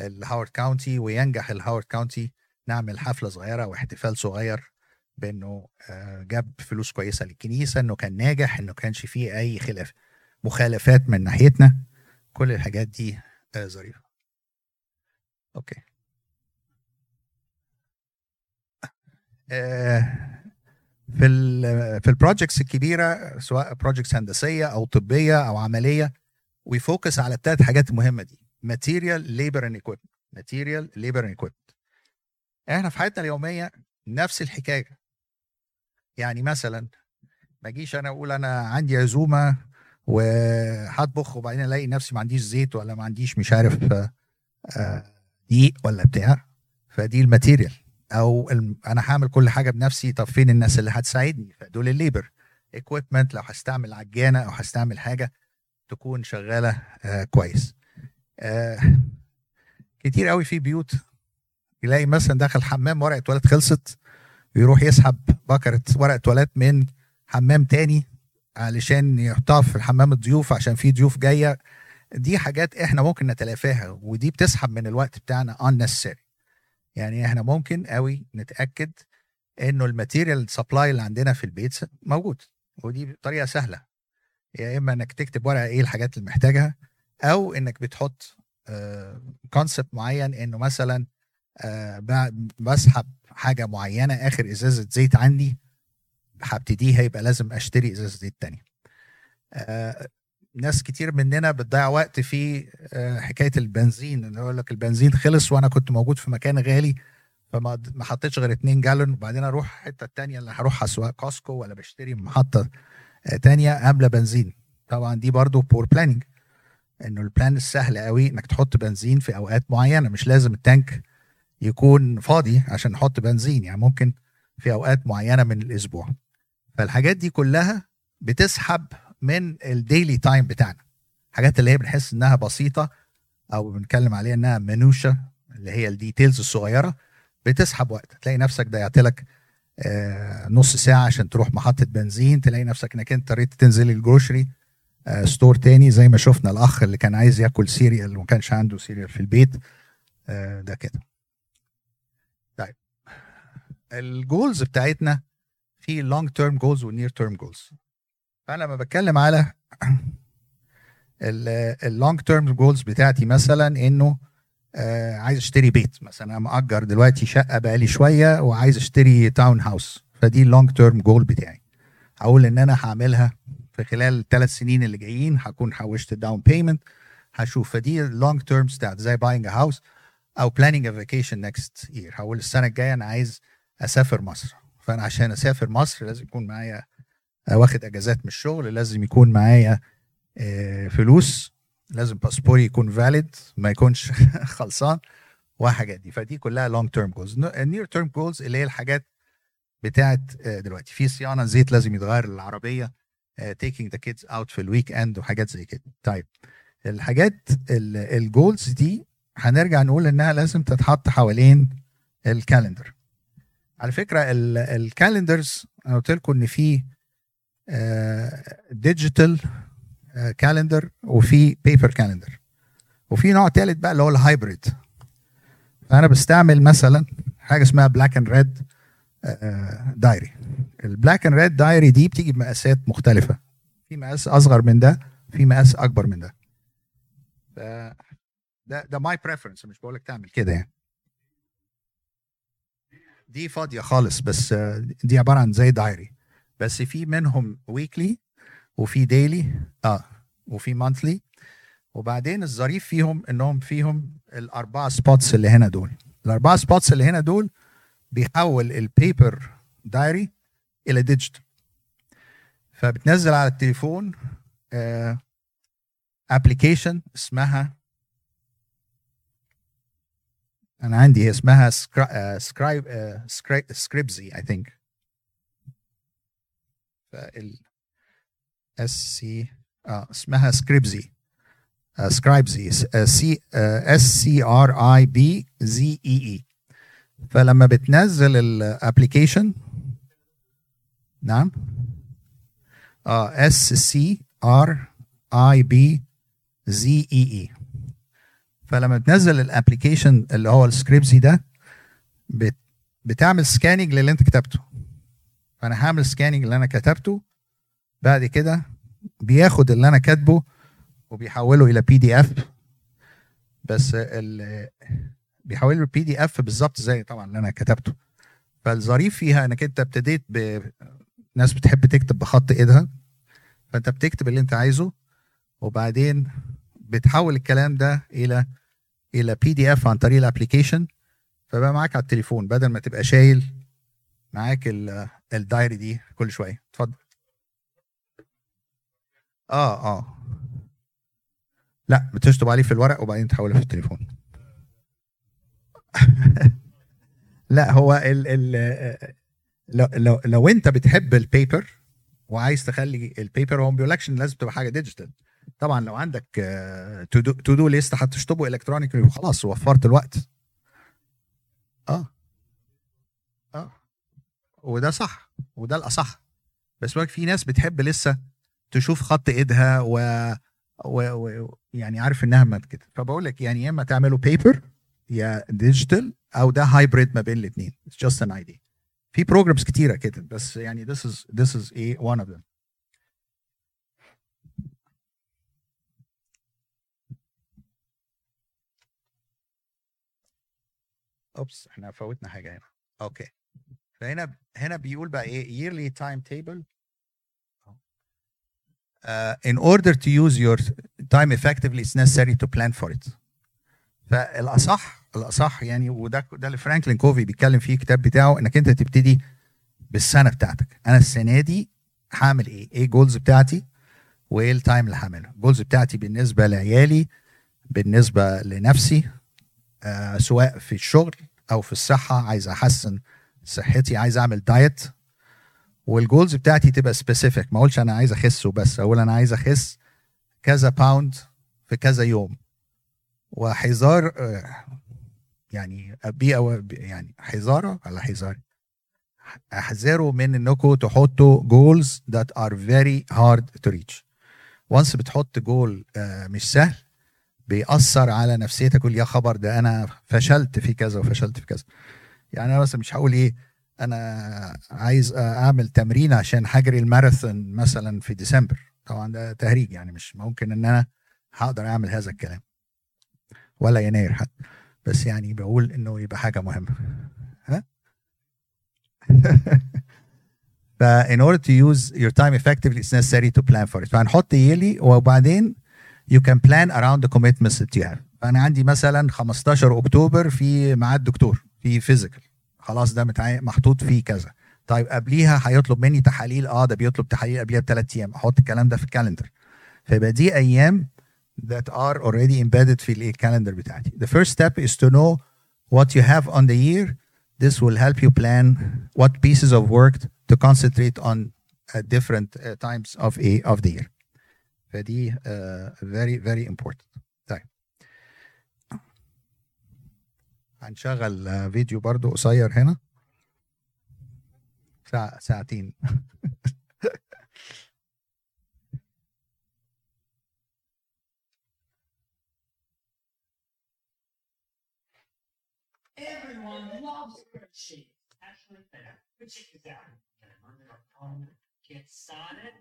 Speaker 1: ال Howard County وينجح ال Howard County نعمل حفلة صغيرة واحتفال صغير بإنه آه، جاب فلوس كويسة للكنيسة إنه كان ناجح إنه كانش فيه أي خلاف مخالفات من ناحيتنا. كل الحاجات دي آه، ظريفة. okay. آه، في ال في ال projects الكبيرة سواء projects هندسية أو طبية أو عملية و focus على الثلاث حاجات المهمة دي material, labor and equipment material, labor and equipment إحنا في حياتنا اليومية نفس الحكاية. يعني مثلا ما اجيش أنا أقول أنا عندي عزومة وهطبخ وبعدين ألاقي نفسي ما عنديش زيت ولا ما عنديش مش عارف آه، آه، دقيق ولا بتاع. فدي ال material أو أنا هعمل كل حاجة بنفسي. طب فين الناس اللي هتساعدني؟ فدول ال labor equipment لو هستعمل عجانة أو هستعمل حاجة تكون شغالة آه كويس. آه كتير قوي في بيوت يلاقي مثلا داخل حمام ورقة تواليت خلصت يروح يسحب بكرة ورقة تواليت من حمام تاني علشان يحطها في الحمام الضيوف عشان في ضيوف جاية. دي حاجات إحنا ممكن نتلافاها ودي بتسحب من الوقت بتاعنا unnecessary. يعني إحنا ممكن قوي نتأكد إنه ال material supply اللي عندنا في البيت موجود ودي طريقه سهلة. يا إما إنك تكتب ورقة إيه الحاجات اللي محتاجها أو إنك بتحط concept معين إنه مثلا آه، بسحب حاجة معينة آخر إزازة زيت عندي هبتديها يبقى لازم أشتري إزازة زيت تانية. آه، ناس كتير مننا بتضيع وقت في آه، حكاية البنزين اللي يقول لك البنزين خلص وأنا كنت موجود في مكان غالي فما ما حطيتش غير 2 جالون وبعدين أروح الحته التانية اللي هروح سواء Costco ولا بشتري محطة آه، تانية املى بنزين. طبعا دي برضو poor planning إنه ال plan السهل قوي إنك تحط بنزين في أوقات معينة. مش لازم ال tank يكون فاضي عشان نحط بنزين يعني ممكن في أوقات معينة من الأسبوع. فالحاجات دي كلها بتسحب من ال daily time بتاعنا. حاجات اللي هي بنحس إنها بسيطة أو بنتكلم عليها إنها منوشه اللي هي ال details الصغيرة بتسحب وقت تلاقي نفسك ضيعت لك نص ساعة عشان تروح محطة بنزين تلاقي نفسك إنك أنت اضطريت تنزل ال grocery آه، store تاني. زي ما شفنا الأخ اللي كان عايز ياكل cereal وما كانش عنده cereal في البيت. آه، ده كده. طيب. ال goals بتاعتنا في long term goals و near term goals فأنا لما بتكلم على ال long term goals بتاعتي مثلا إنه آه عايز اشتري بيت مثلا. أنا مأجر دلوقتي شقة بقالي شوية وعايز اشتري townhouse فدي ال long term goal بتاعي. هقول إن أنا هعملها في خلال الثلاث سنين اللي جايين هكون حوشت ال down payment هشوف فدي ال long term بتاعت زي buying house أو planning a vacation next year هقول السنة الجاية أنا عايز أسافر مصر. فأنا عشان أسافر مصر لازم يكون معايا واخد أجازات من الشغل لازم يكون معايا آه، فلوس لازم باسبوري يكون valid ما يكونش خلصان. وحاجات دي. فدي كلها long term goals ال near term goals اللي هي الحاجات بتاعت آه، دلوقتي. في صيانة زيت لازم يتغير للعربية taking the kids out في ال weekend وحاجات زي كده. طيب الحاجات ال goals دي هنرجع نقول إنها لازم تتحط حوالين ال calendar على فكرة ال calendars أنا قلت لكم إن في digital calendar وفي paper calendar وفي نوع ثالث بقى اللي هو ال hybrid فأنا بستعمل مثلا حاجة اسمها Black and Red diary ال Black and Red diary دي بتيجي بمقاسات مختلفة. في مقاس أصغر من ده في مقاس أكبر من ده. ده ده my preference مش بقول لك تعمل كده يعني. دي فاضية خالص بس آه، دي عبارة عن زي diary بس في منهم weekly وفي daily آه وفي monthly وبعدين الظريف فيهم إنهم فيهم الأربعة spots اللي هنا دول. الأربعة spots اللي هنا دول بيحول ال paper diary إلى digital فبتنزل على التليفون application اسمها أنا عندي اسمها Scribe Scribzee I think S C آه اسمها Scribzee Scribzee C S C R I B Z E E فلما بتنزل ال application نعم S C R I B Z E E فلما بتنزل ال application اللي هو ال Scribzee ده بت بتعمل scanning للي انت كتبته. فأنا هعمل scanning اللي أنا كتبته بعد كده بياخد اللي أنا كاتبه وبيحوله إلى PDF بس ال بيحوله ال PDF بالظبط زي طبعا اللي أنا كتبته. فالظريف فيها إنك أنت ابتديت ب ناس بتحب تكتب بخط إيدها. فأنت بتكتب اللي أنت عايزه وبعدين بتحول الكلام ده إلى إلى PDF عن طريق ال application فبقى معاك على التليفون بدل ما تبقى شايل معاك ال- ال diary دي كل شوية. اتفضل. آه آه. لا بتشطب عليه في الورق وبعدين تحوله في التليفون. لا هو ال ال لو, لو لو انت بتحب ال paper وعايز تخلي ال paper هو ما بيقولكش إن لازم تبقى حاجة digital طبعا لو عندك to-do list هتشطبه electronic وخلاص وفرت الوقت. آه. آه. وده صح وده الأصح. بس في ناس بتحب لسه تشوف خط ايدها و, و... و... يعني عارف انها ما كده فبقول لك يعني يا اما تعملوا paper يا digital أو ده hybrid ما بين الاثنين It's just an idea. في programs كتيرة كده بس يعني this is this is a one of them. Oops إحنا فوتنا حاجة هنا. Okay فهنا هنا بيقول بقى إيه yearly timetable uh, in order to use your time effectively it's necessary to plan for it. فالاصح الأصح يعني وده ده اللي Franklin Covey بيتكلم فيه الكتاب بتاعه إنك أنت تبتدي بالسنة بتاعتك. أنا السنة دي هعمل إيه؟ إيه ال goals بتاعتي؟ وإيه ال time اللي هعمله؟ ال goals بتاعتي بالنسبة لعيالي بالنسبة لنفسي آه سواء في الشغل أو في الصحة عايز أحسن صحتي عايز أعمل diet وال goals بتاعتي تبقى specific ما اقولش أنا عايز أخس وبس. أقول أنا عايز أخس كذا pound في كذا يوم. وحذار آه، يعني be أو يعني حذارة ولا حذار احذروا من إنكم تحطوا goals that are very hard to reach وانس بتحط جول مش سهل بيأثر على نفسيتك يقول يا خبر ده أنا فشلت في كذا وفشلت في كذا. يعني أنا مثلا مش هقول إيه أنا عايز أعمل تمرين عشان هجري الماراثون مثلا في ديسمبر. طبعا ده تهريج يعني مش ممكن إن أنا هقدر أعمل هذا الكلام. ولا يناير حتى. بس يعني بقول إنه يبقى حاجة مهمة. ها؟ ف in order to use your time effectively it's necessary to plan for it. فهنحط يلي وبعدين you can plan around the commitments that you have. فأنا عندي مثلا 15 أكتوبر في ميعاد دكتور في physical خلاص ده محطوط فيه كذا طيب قبليها هيطلب مني تحاليل آه ده بيطلب تحاليل قبليها بثلاث أيام أحط الكلام ده في ال calendar فيبقى دي أيام that are already embedded في ال calendar بتاعتي the first step is to know what you have on the year this will help you plan what pieces of work to concentrate on at different uh, times of a of the year فدي uh, very very important طيب هنشغل آه، فيديو برضو قصير هنا ساعة ساعتين
Speaker 4: Everyone loves spreadsheets. Actually, better. But check this out. Started?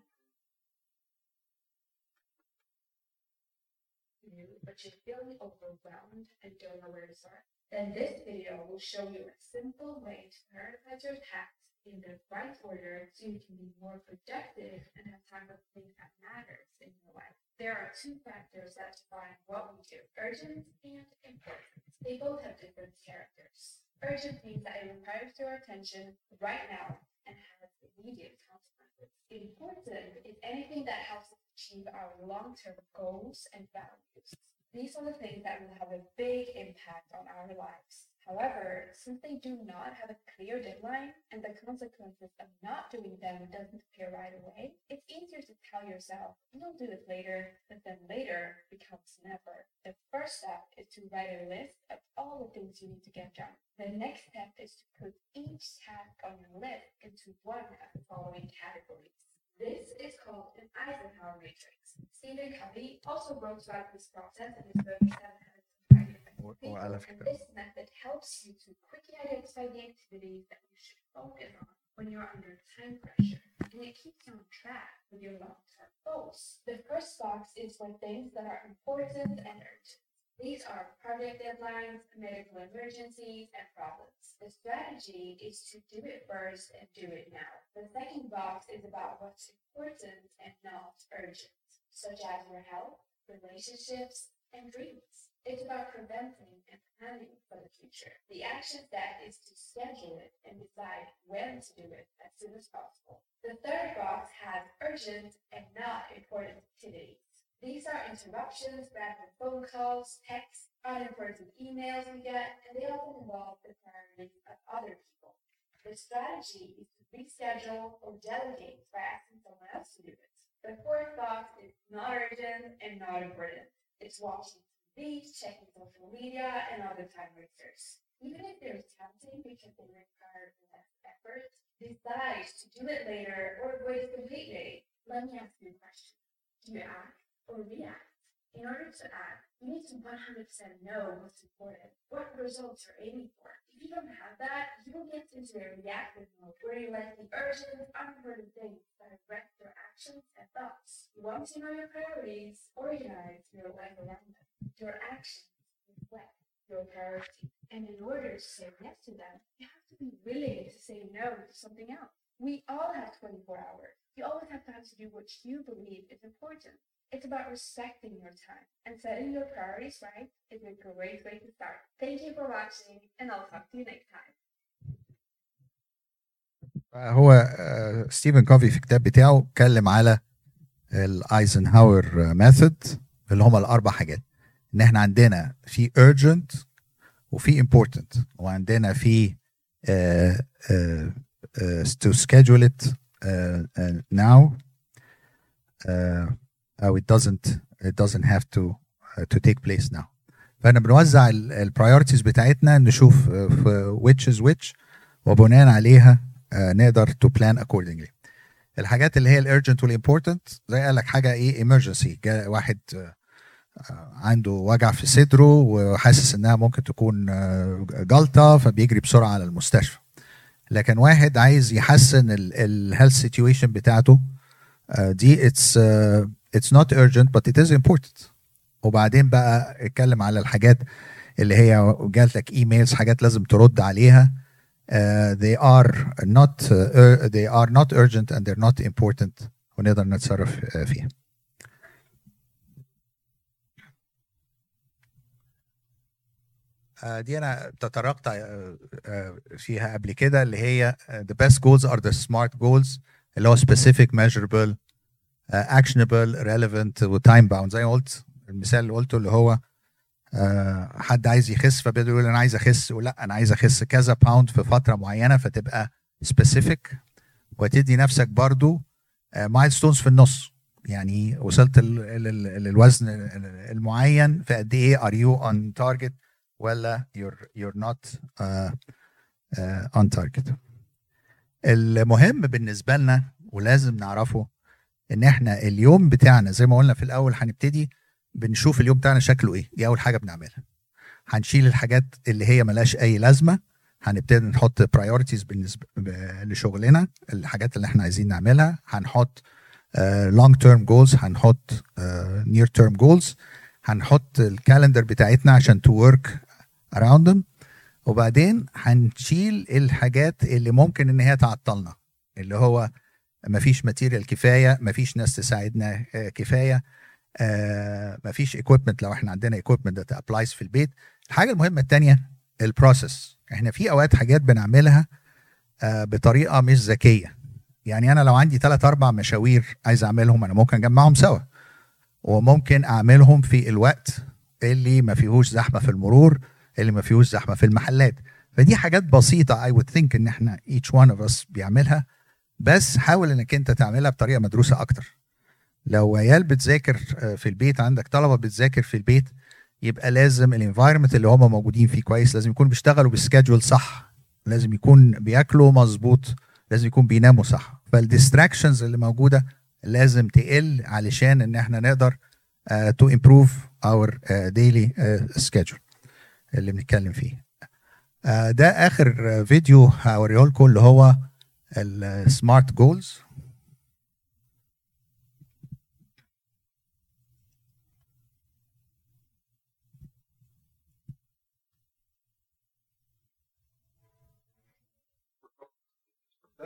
Speaker 5: but you're feeling overwhelmed and don't know where to start, then this video will show you a simple way to prioritize your tasks in the right order so you can be more productive and have time for the things that matters in your life. There are two factors that define what we do, urgent and important. They both have different characters. Urgent means that it requires your attention right now and has immediate consequences. Important is anything that helps us achieve our long-term goals and values. These are the things that will have a big impact on our lives. However, since they do not have a clear deadline and the consequences of not doing them doesn't appear right away, it's easier to tell yourself, you'll do it later, but then later becomes never. The first step is to write a list of all the things you need to get done. The next step is to put each task on your list into one of the following categories. This is called an Eisenhower matrix. Stephen Covey also wrote about this process in his book Seven Habits of Highly Effective
Speaker 1: Or- or
Speaker 5: and this method helps you to quickly identify the activities that you should focus on when you're under time pressure, and it keeps you on track with your long-term goals. The first box is for things that are important and urgent. These are project deadlines, medical emergencies, and problems. The strategy is to do it first and do it now. The second box is about what's important and not urgent, such as your health, relationships, and dreams. It's about preventing and planning for the future. The action step is to schedule it and decide when to do it as soon as possible. The third box has urgent and not important activities. These are interruptions, random phone calls, texts, unimportant emails we get, and they often involve the priorities of other people. The strategy is to reschedule or delegate by asking someone else to do it. The fourth box is not urgent and not important. It's watching TV, checking social media, and other time wasters. Even if they're tempting because they require less effort, decide to do it later or avoid it completely. Let me ask you a question. Do you act or react? In order to act, you need to 100% know what's important, what results you're aiming for. If you don't have that, you will get into a reactive mode where you let the urgent, unimportant things direct your actions and thoughts. You know your priorities, organize your life around them. Your actions reflect your priorities. And in order to say yes to them, you have to be willing to say no to something else. We all have 24 hours. You always have time to do what you believe is important. It's about respecting your time and setting your priorities right is a great way to start. Thank you for watching and I'll talk to you next time.
Speaker 1: هو آه، ستيفن كوفي في الكتاب بتاعه اتكلم على ال Eisenhower method اللي هم الاربع حاجات ان إحنا عندنا في urgent وفي important وعندنا في uh, uh, uh, to schedule it uh, uh, now uh, أو it doesn't it doesn't have to uh, to take place now. فاحنا بنوزع ال priorities بتاعتنا نشوف uh, في which is which وبناء عليها uh, نقدر to plan accordingly. الحاجات اللي هي ال urgent وال important زي قال لك حاجة إيه emergency واحد عنده وجع في صدره وحاسس إنها ممكن تكون جلطة فبيجري بسرعة على المستشفى. لكن واحد عايز يحسن ال health situation بتاعته دي it's it's not urgent but it is important وبعدين بقى اتكلم على الحاجات اللي هي جات لك emails حاجات لازم ترد عليها uh, they are not uh, they are not urgent and they're not important ونقدر نتصرف uh, فيها آه، دي أنا تطرقت آه، آه، فيها قبل كده اللي هي آه، the best goals are the smart goals اللي هو specific measurable آه، actionable relevant و time bound زي ما قلت المثال اللي قلته اللي هو آه، حد عايز يخس فبيقدر يقول أنا عايز أخس ولا أنا عايز أخس كذا باوند في فترة معينة فتبقى specific وتدي نفسك برضو milestones في النص. يعني وصلت للوزن المعين في قد إيه are you on target ولا not uh, uh, on target. المهم بالنسبة لنا ولازم نعرفه إن إحنا اليوم بتاعنا زي ما قلنا في الأول هنبتدي بنشوف اليوم بتاعنا شكله إيه دي أول حاجة بنعملها. هنشيل الحاجات اللي هي ملهاش أي لازمة هنبتدي نحط priorities بالنسبة لشغلنا الحاجات اللي إحنا عايزين نعملها. هنحط long term goals هنحط near term goals هنحط ال calendar بتاعتنا عشان to work around وبعدين هنشيل الحاجات اللي ممكن إن هي تعطلنا اللي هو مفيش material كفاية مفيش ناس تساعدنا آه، كفاية آه، مفيش equipment لو إحنا عندنا equipment ده applies في البيت. الحاجة المهمة الثانية ال process إحنا في أوقات حاجات بنعملها آه، بطريقة مش ذكية. يعني أنا لو عندي ثلاث أربع مشاوير عايز أعملهم أنا ممكن أجمعهم سوا. وممكن أعملهم في الوقت اللي ما فيهوش زحمة في المرور اللي ما فيهوش زحمة في المحلات. فدي حاجات بسيطة I would think إن إحنا each one of us بيعملها. بس حاول إنك أنت تعملها بطريقة مدروسة أكتر. لو عيال بتذاكر آه، في البيت عندك طلبة بتذاكر في البيت يبقى لازم ال environment اللي هم موجودين فيه كويس لازم يكونوا بيشتغلوا بال schedule صح لازم يكون بياكلوا مظبوط لازم يكون بيناموا صح. فال distractions اللي موجودة لازم تقل علشان إن إحنا نقدر to improve our daily schedule اللي بنتكلم فيه. آه، ده آخر آه، فيديو هوريه لكم اللي هو السمارت جولز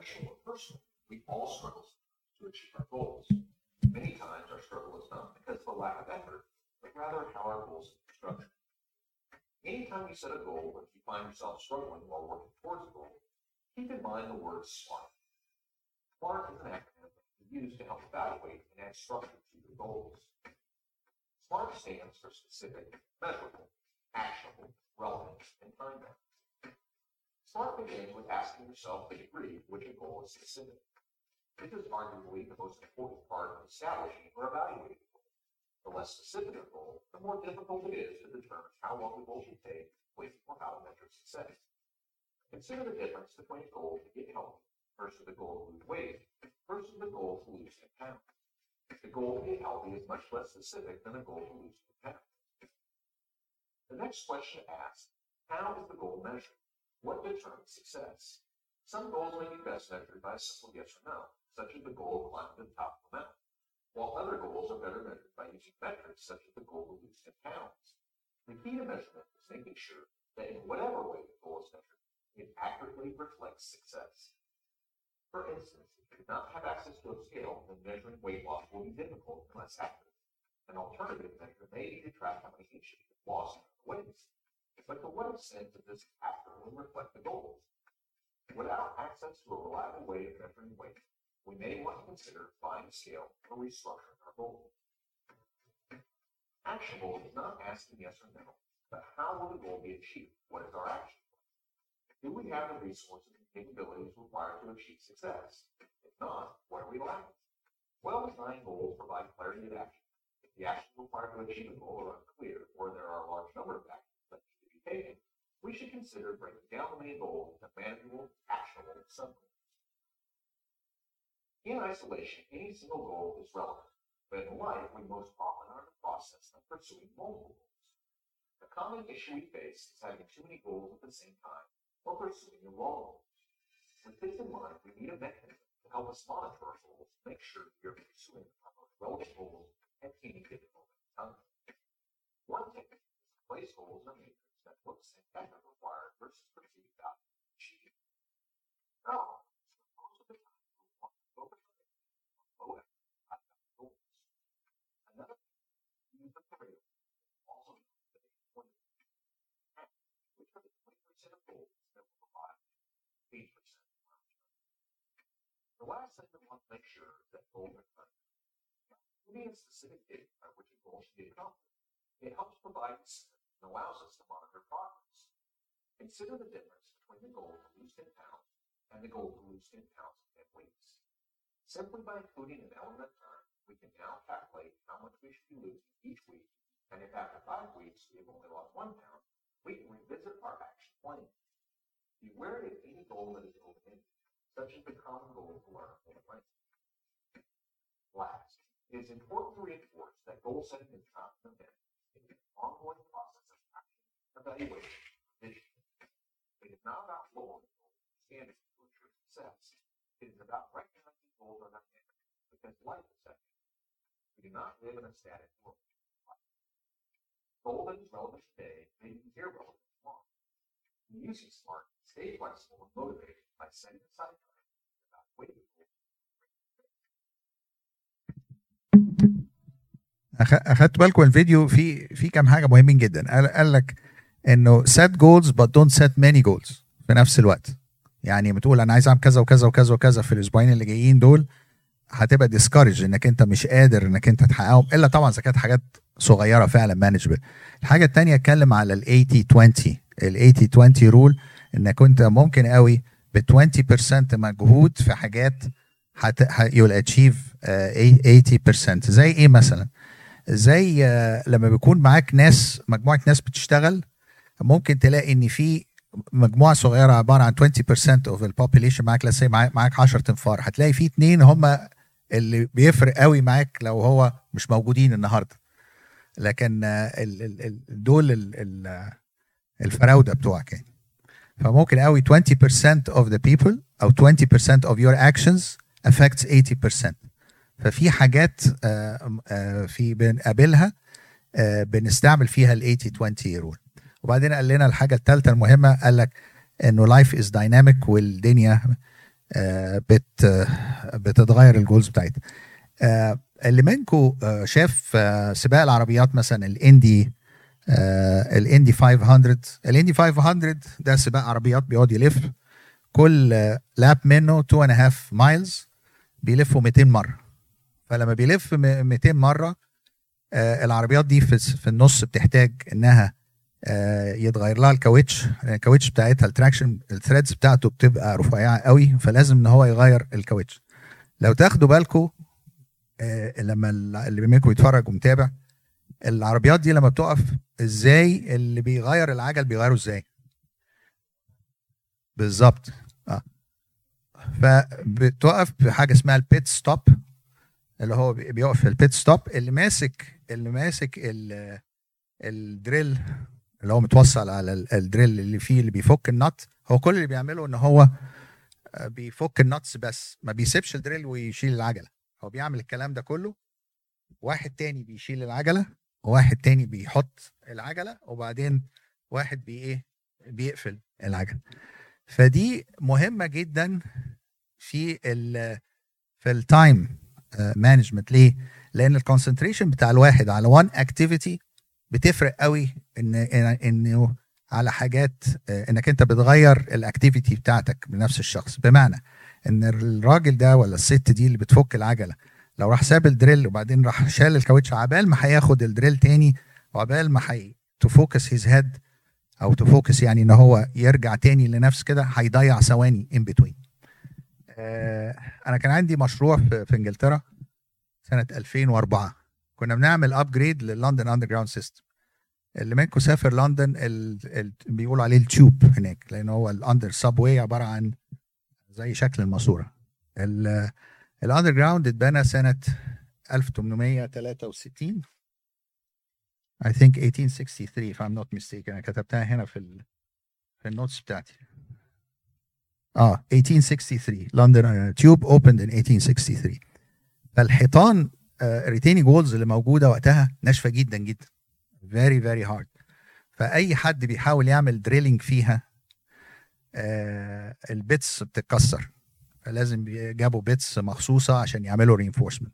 Speaker 6: professional or personal, we all struggle to achieve our goals. Many times our struggle is not because of a lack of effort, but rather how our goals are structured. Anytime you set a goal, if you find yourself struggling while working towards a goal, keep in mind the word SMART. SMART is an acronym used to help evaluate and add structure to your goals. SMART stands for specific, measurable, actionable, relevant, and time bound. Start begins with asking yourself the degree to which a goal is specific. This is arguably the most important part of establishing or evaluating a goal. The less specific a goal, the more difficult it is to determine how long the goal should take, with or how metrics to measure success. Consider the difference between a goal to get healthy versus the goal to lose weight versus the goal to lose 10 pounds. The goal to get healthy is much less specific than the goal to lose 10 pounds. The next question asks, how is the goal measured? What determines success? Some goals may be best measured by a simple yes or no, such as the goal of climbing to the top of a mountain, while other goals are better measured by using metrics such as the goal lose 10 pounds. The key to measurement is making sure that in whatever way the goal is measured, it accurately reflects success. For instance, if you do not have access to a scale, then measuring weight loss will be difficult and less accurate. An alternative measure may be to track how many inches you've lost in weights. But the what extent does this accurately reflect the goals? Without access to a reliable way of measuring weight, we may want to consider buying a scale or restructuring our goal. Actionable is not asking yes or no, but how will the goal be achieved? What is our action? Do we have the resources and capabilities required to achieve success? If not, what are we lacking? Well-designed goals provide clarity of action. If the actions required to achieve a goal are unclear, or there are a large number of actions that need to be taken, we should consider breaking down the main goal into manageable, actionable subgoals. In isolation, any single goal is relevant, but in life, we most often are in the process of pursuing multiple goals. The common issue we face is having too many goals at the same time or pursuing the wrong. With this in mind, we need a mechanism to help us monitor our goals, make sure we are pursuing our most relevant goals at any given moment in time. One technique is to place goals in a matrix that looks at effort required versus perceived value achieved. Now, most of the time, we want to focus on low effort, high value goals. Another use the parameter also known as the 20 which are the 20% of goals that will provide 80% of our return. The last thing we want to make sure that goals are met. Giving a specific date by which a goal should be accomplished, it helps provide and allows us to monitor progress. Consider the difference between the goal to lose 10 pounds and the goal to lose 10 pounds in 10 weeks. Simply by including an element of time, we can now calculate how much we should be losing each week. And if after five weeks we have only lost one pound, we can revisit our action plan. Beware of any goal that is open-ended, such as the common goal to learn more French. Last, it is important to reinforce that goal setting is not an event. It is an ongoing process of action, evaluation, and vision. It is not about lowering goals and standards to ensure success. It is about recognizing goals are dynamic because life is dynamic. We do not live in a static world. Goal that is relevant today may be irrelevant Using SMART, stay flexible and motivated by setting aside time? Goals.
Speaker 1: أخ- أخدت بالكم الفيديو في في كام حاجة مهمين جدا. قال, لك إنه set goals but don't set many goals في نفس الوقت. يعني بتقول أنا عايز أعمل كذا وكذا وكذا وكذا في الأسبوعين اللي جايين دول هتبقى discouraged إنك أنت مش قادر إنك أنت تحققهم. إلا طبعا إذا كانت حاجات صغيرة فعلا مانجبل الحاجة الثانية أتكلم على ال 80 20 ال 80 20 رول إنك أنت ممكن قوي ب 20% مجهود في حاجات achieve uh, 80% زي إيه مثلا؟ زي آه، لما بيكون معاك ناس مجموعة ناس بتشتغل ممكن تلاقي إن في مجموعة صغيرة عبارة عن 20% of ال population معاك لسه معاك معاك 10 تنفار هتلاقي في اتنين هم اللي بيفرق قوي معاك لو هو مش موجودين النهارده. لكن آه، دول الفراوده بتوعك يعني. فممكن قوي 20% of the people أو 20% of your actions affects 80% ففي حاجات آه، آه، في بنقابلها آه، بنستعمل فيها ال 80 20 rule وبعدين قال لنا الحاجة الثالثه المهمة قال لك إنه life is dynamic والدنيا بت بتتغير ال goals بتاعتها. اللي منكم شاف سباق العربيات مثلا الإندي الاندي 500 الاندي 500 ده سباق عربيات بيقعد يلف كل آه، lap منه 2 and a half miles بيلفوا 200 مرة. فلما بيلف م- 200 مرة آه، العربيات دي في النص بتحتاج إنها آه، يتغير لها الكاوتش. الكاوتش بتاعتها ال traction ال threads بتاعته بتبقى رفيعة قوي فلازم إن هو يغير الكاوتش. لو تاخدوا بالكم لما ال- اللي منكم يتفرج ومتابع العربيات دي لما بتقف إزاي اللي بيغير العجل بيغيره إزاي؟ بالظبط. آه. فبتقف بحاجة اسمها ال pit stop اللي هو بي- بيقف في ال pit stop اللي ماسك اللي ماسك ال- ال drill اللي هو متوصل على ال- ال drill اللي فيه اللي بيفك ال nut هو كل اللي بيعمله إن هو آه، بيفك ال nuts بس ما بيسيبش ال drill ويشيل العجلة. هو بيعمل الكلام ده كله واحد تاني بيشيل العجلة وواحد تاني بيحط العجلة وبعدين واحد بي إيه بيقفل العجلة. فدي مهمة جدا في ال في ال time management ليه؟ لأن ال concentration بتاع الواحد على one activity بتفرق قوي إن إنه على حاجات آه، إنك أنت بتغير ال activity بتاعتك بنفس الشخص. بمعنى إن الراجل ده ولا الست دي اللي بتفك العجلة لو راح ساب ال drill وبعدين راح شال الكاوتش عبال ما هياخد ال drill تاني وعبال ما هي ت focus his head أو ت focus يعني إن هو يرجع تاني لنفس كده هيضيع ثواني in between أنا كان عندي مشروع في, إنجلترا سنة 2004 كنا بنعمل upgrade لل London underground system اللي منكم سافر لندن ال... ال... بيقولوا عليه ال tube هناك لأن هو ال under subway عبارة عن زي شكل الماسورة. ال underground اتبنى سنة 1863 I think 1863 if I'm not mistaken. أنا كتبتها هنا في ال... في ال notes بتاعتي. آه 1863 London tube opened in 1863 فالحيطان retaining walls اللي موجودة وقتها ناشفة جدا جدا. very very hard فأي حد بيحاول يعمل drilling فيها آه ال bits بتتكسر. فلازم بي- جابوا bits مخصوصة عشان يعملوا reinforcement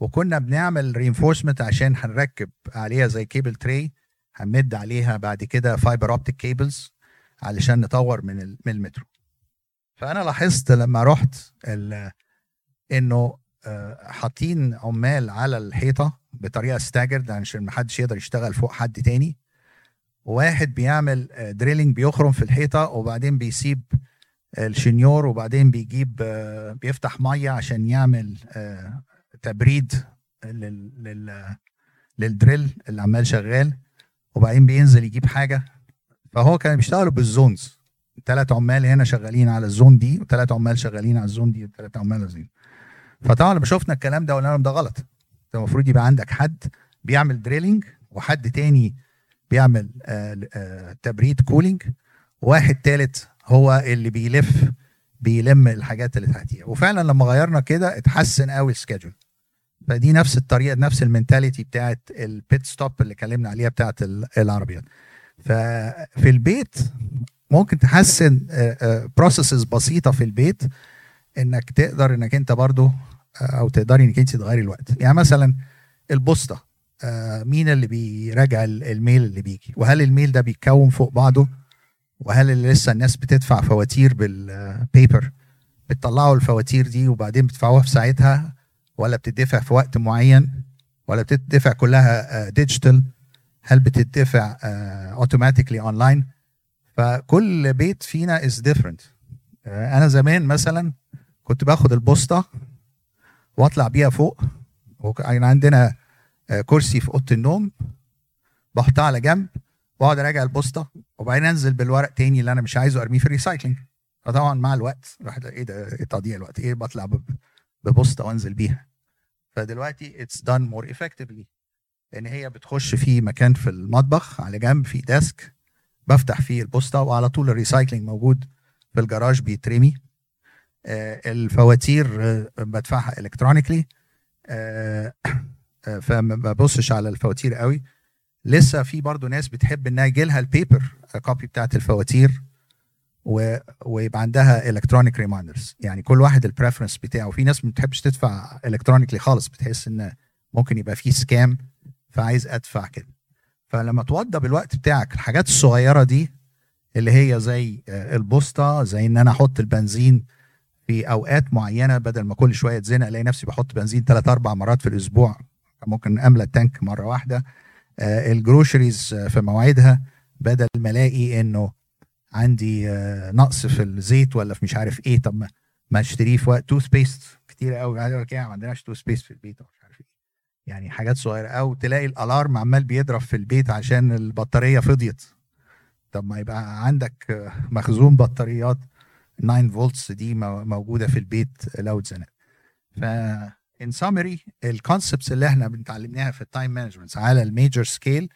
Speaker 1: وكنا بنعمل reinforcement عشان هنركب عليها زي cable tray هنمد عليها بعد كده fiber optic cables علشان نطور من من المترو. فأنا لاحظت لما رحت إنه آه، حاطين عمال على الحيطة بطريقة staggered عشان ما حدش يقدر يشتغل فوق حد تاني. وواحد بيعمل drilling بيخرم في الحيطة وبعدين بيسيب الشنيور وبعدين بيجيب آه، بيفتح مية عشان يعمل آه، تبريد لل لل لل drill اللي عمال شغال وبعدين بينزل يجيب حاجة. فهو كان بيشتغلوا بال zones. ثلاث عمال هنا شغالين على ال zone دي وثلاث عمال شغالين على ال zone دي وثلاث عمال دي فطبعا لما شفنا الكلام ده قلنا لهم ده غلط. انت المفروض يبقى عندك حد بيعمل drilling وحد تاني بيعمل آه آه تبريد cooling وواحد تالت هو اللي بيلف بيلم الحاجات اللي تحتيها وفعلا لما غيرنا كده اتحسن قوي ال schedule فدي نفس الطريقة نفس ال mentality بتاعت ال pit stop اللي اتكلمنا عليها بتاعت ال- العربيات. ففي البيت ممكن تحسن processes بسيطة في البيت إنك تقدر إنك أنت برضو آه، أو تقدري إنك أنت تغيري الوقت. يعني مثلا البوسطة آه، مين اللي بيراجع ال- ال mail اللي بيجي؟ وهل ال mail ده بيتكون فوق بعضه؟ وهل اللي لسه الناس بتدفع فواتير بال paper بتطلعوا الفواتير دي وبعدين بتدفعوها في ساعتها ولا بتدفع في وقت معين ولا بتدفع كلها digital هل بتدفع automatically online فكل بيت فينا is different أنا زمان مثلا كنت باخد البوسطة واطلع بيها فوق وكان عندنا آه، كرسي في أوضة النوم بحطها على جنب واقعد أراجع البوسطة وبعدين انزل بالورق تاني اللي أنا مش عايزه ارميه في ال recycling. فطبعا مع الوقت الواحد إيه ده؟ إيه تضييع الوقت؟ إيه بطلع ببوسطه وانزل بيها؟ فدلوقتي it's done more effectively لأن هي بتخش في مكان في المطبخ على جنب في desk بفتح فيه البوسطه وعلى طول ال recycling موجود في الجراج بيترمي. آه، الفواتير آه، بدفعها electronically فما ببصش على الفواتير قوي. لسه في برضو ناس بتحب إنها يجي لها ال paper copy بتاعت الفواتير و... ويبقى عندها electronic reminders يعني كل واحد ال preference بتاعه. في ناس ما بتحبش تدفع electronically خالص بتحس إن ممكن يبقى فيه scam فعايز أدفع كده. فلما توضب الوقت بتاعك الحاجات الصغيرة دي اللي هي زي آه، البوسطة زي إن أنا أحط البنزين في أوقات معينة بدل ما كل شوية أتزنق ألاقي نفسي بحط بنزين ثلاث أربع مرات في الأسبوع. ممكن أملى ال tank مرة واحدة. آه، ال groceries آه، في مواعيدها بدل ما الاقي انه عندي آه، نقص في الزيت ولا في مش عارف إيه طب ما اشتريه في وقت toothpaste كتير قوي. عايز أقول لك إيه، ما عندناش toothpaste في البيت أو مش عارف إيه. يعني حاجات صغيرة. أو تلاقي ال alarm عمال بيضرب في البيت عشان البطارية فضيت. طب ما يبقى عندك آه، مخزون بطاريات 9 فولتس دي مو- موجودة في البيت لو اتزنقت. ف in summary ال concepts اللي إحنا بنتعلمناها في ال time management على ال major scale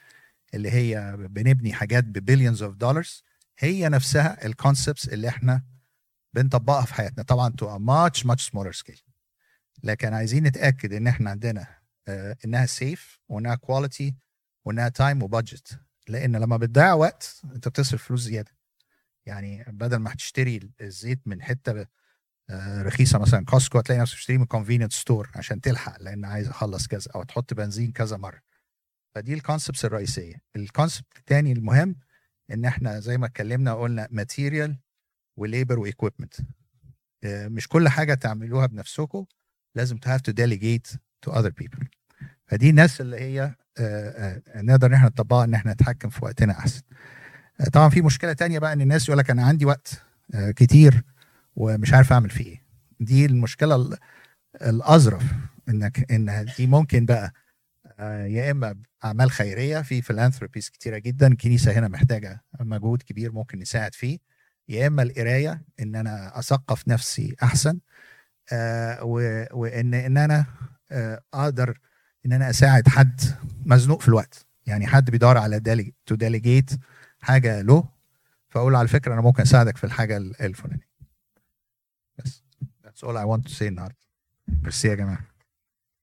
Speaker 1: اللي هي بنبني حاجات ب billions of dollars هي نفسها ال concepts اللي إحنا بنطبقها في حياتنا طبعا to much much smaller scale لكن عايزين نتأكد إن إحنا عندنا آه، إنها safe وإنها quality وإنها time و budget. لأن لما بتضيع وقت أنت بتصرف فلوس زيادة. يعني بدل ما هتشتري الزيت من حتة رخيصة مثلا. Costco هتلاقي نفسك بتشتري من convenience store عشان تلحق لأن عايز أخلص كذا أو تحط بنزين كذا مرة. فدي ال concepts الرئيسية. ال concept الثاني المهم إن إحنا زي ما اتكلمنا قلنا material و labor و equipment مش كل حاجة تعملوها بنفسكم لازم to have to delegate to other people. فدي الناس اللي هي آه، آه، نقدر إن إحنا نطبقها إن إحنا نتحكم في وقتنا أحسن. آه، طبعا في مشكلة تانية بقى إن الناس يقول لك أنا عندي وقت آه، كتير. ومش عارف أعمل فيه إيه. دي المشكلة ال- الأظرف إنك إن دي ممكن بقى آه، يا إما أعمال خيرية في philanthropies كتيرة جدا الكنيسه هنا محتاجة مجهود كبير ممكن نساعد فيه يا إما القراية إن أنا أثقف نفسي أحسن آه، وإن إن أنا آه، أقدر إن أنا أساعد حد مزنوق في الوقت. يعني حد بيدور على to delegate حاجة له فأقول على فكرة أنا ممكن أساعدك في الحاجة ال- الفلانية. بس that's all I want to say النهارده ميرسي يا جماعة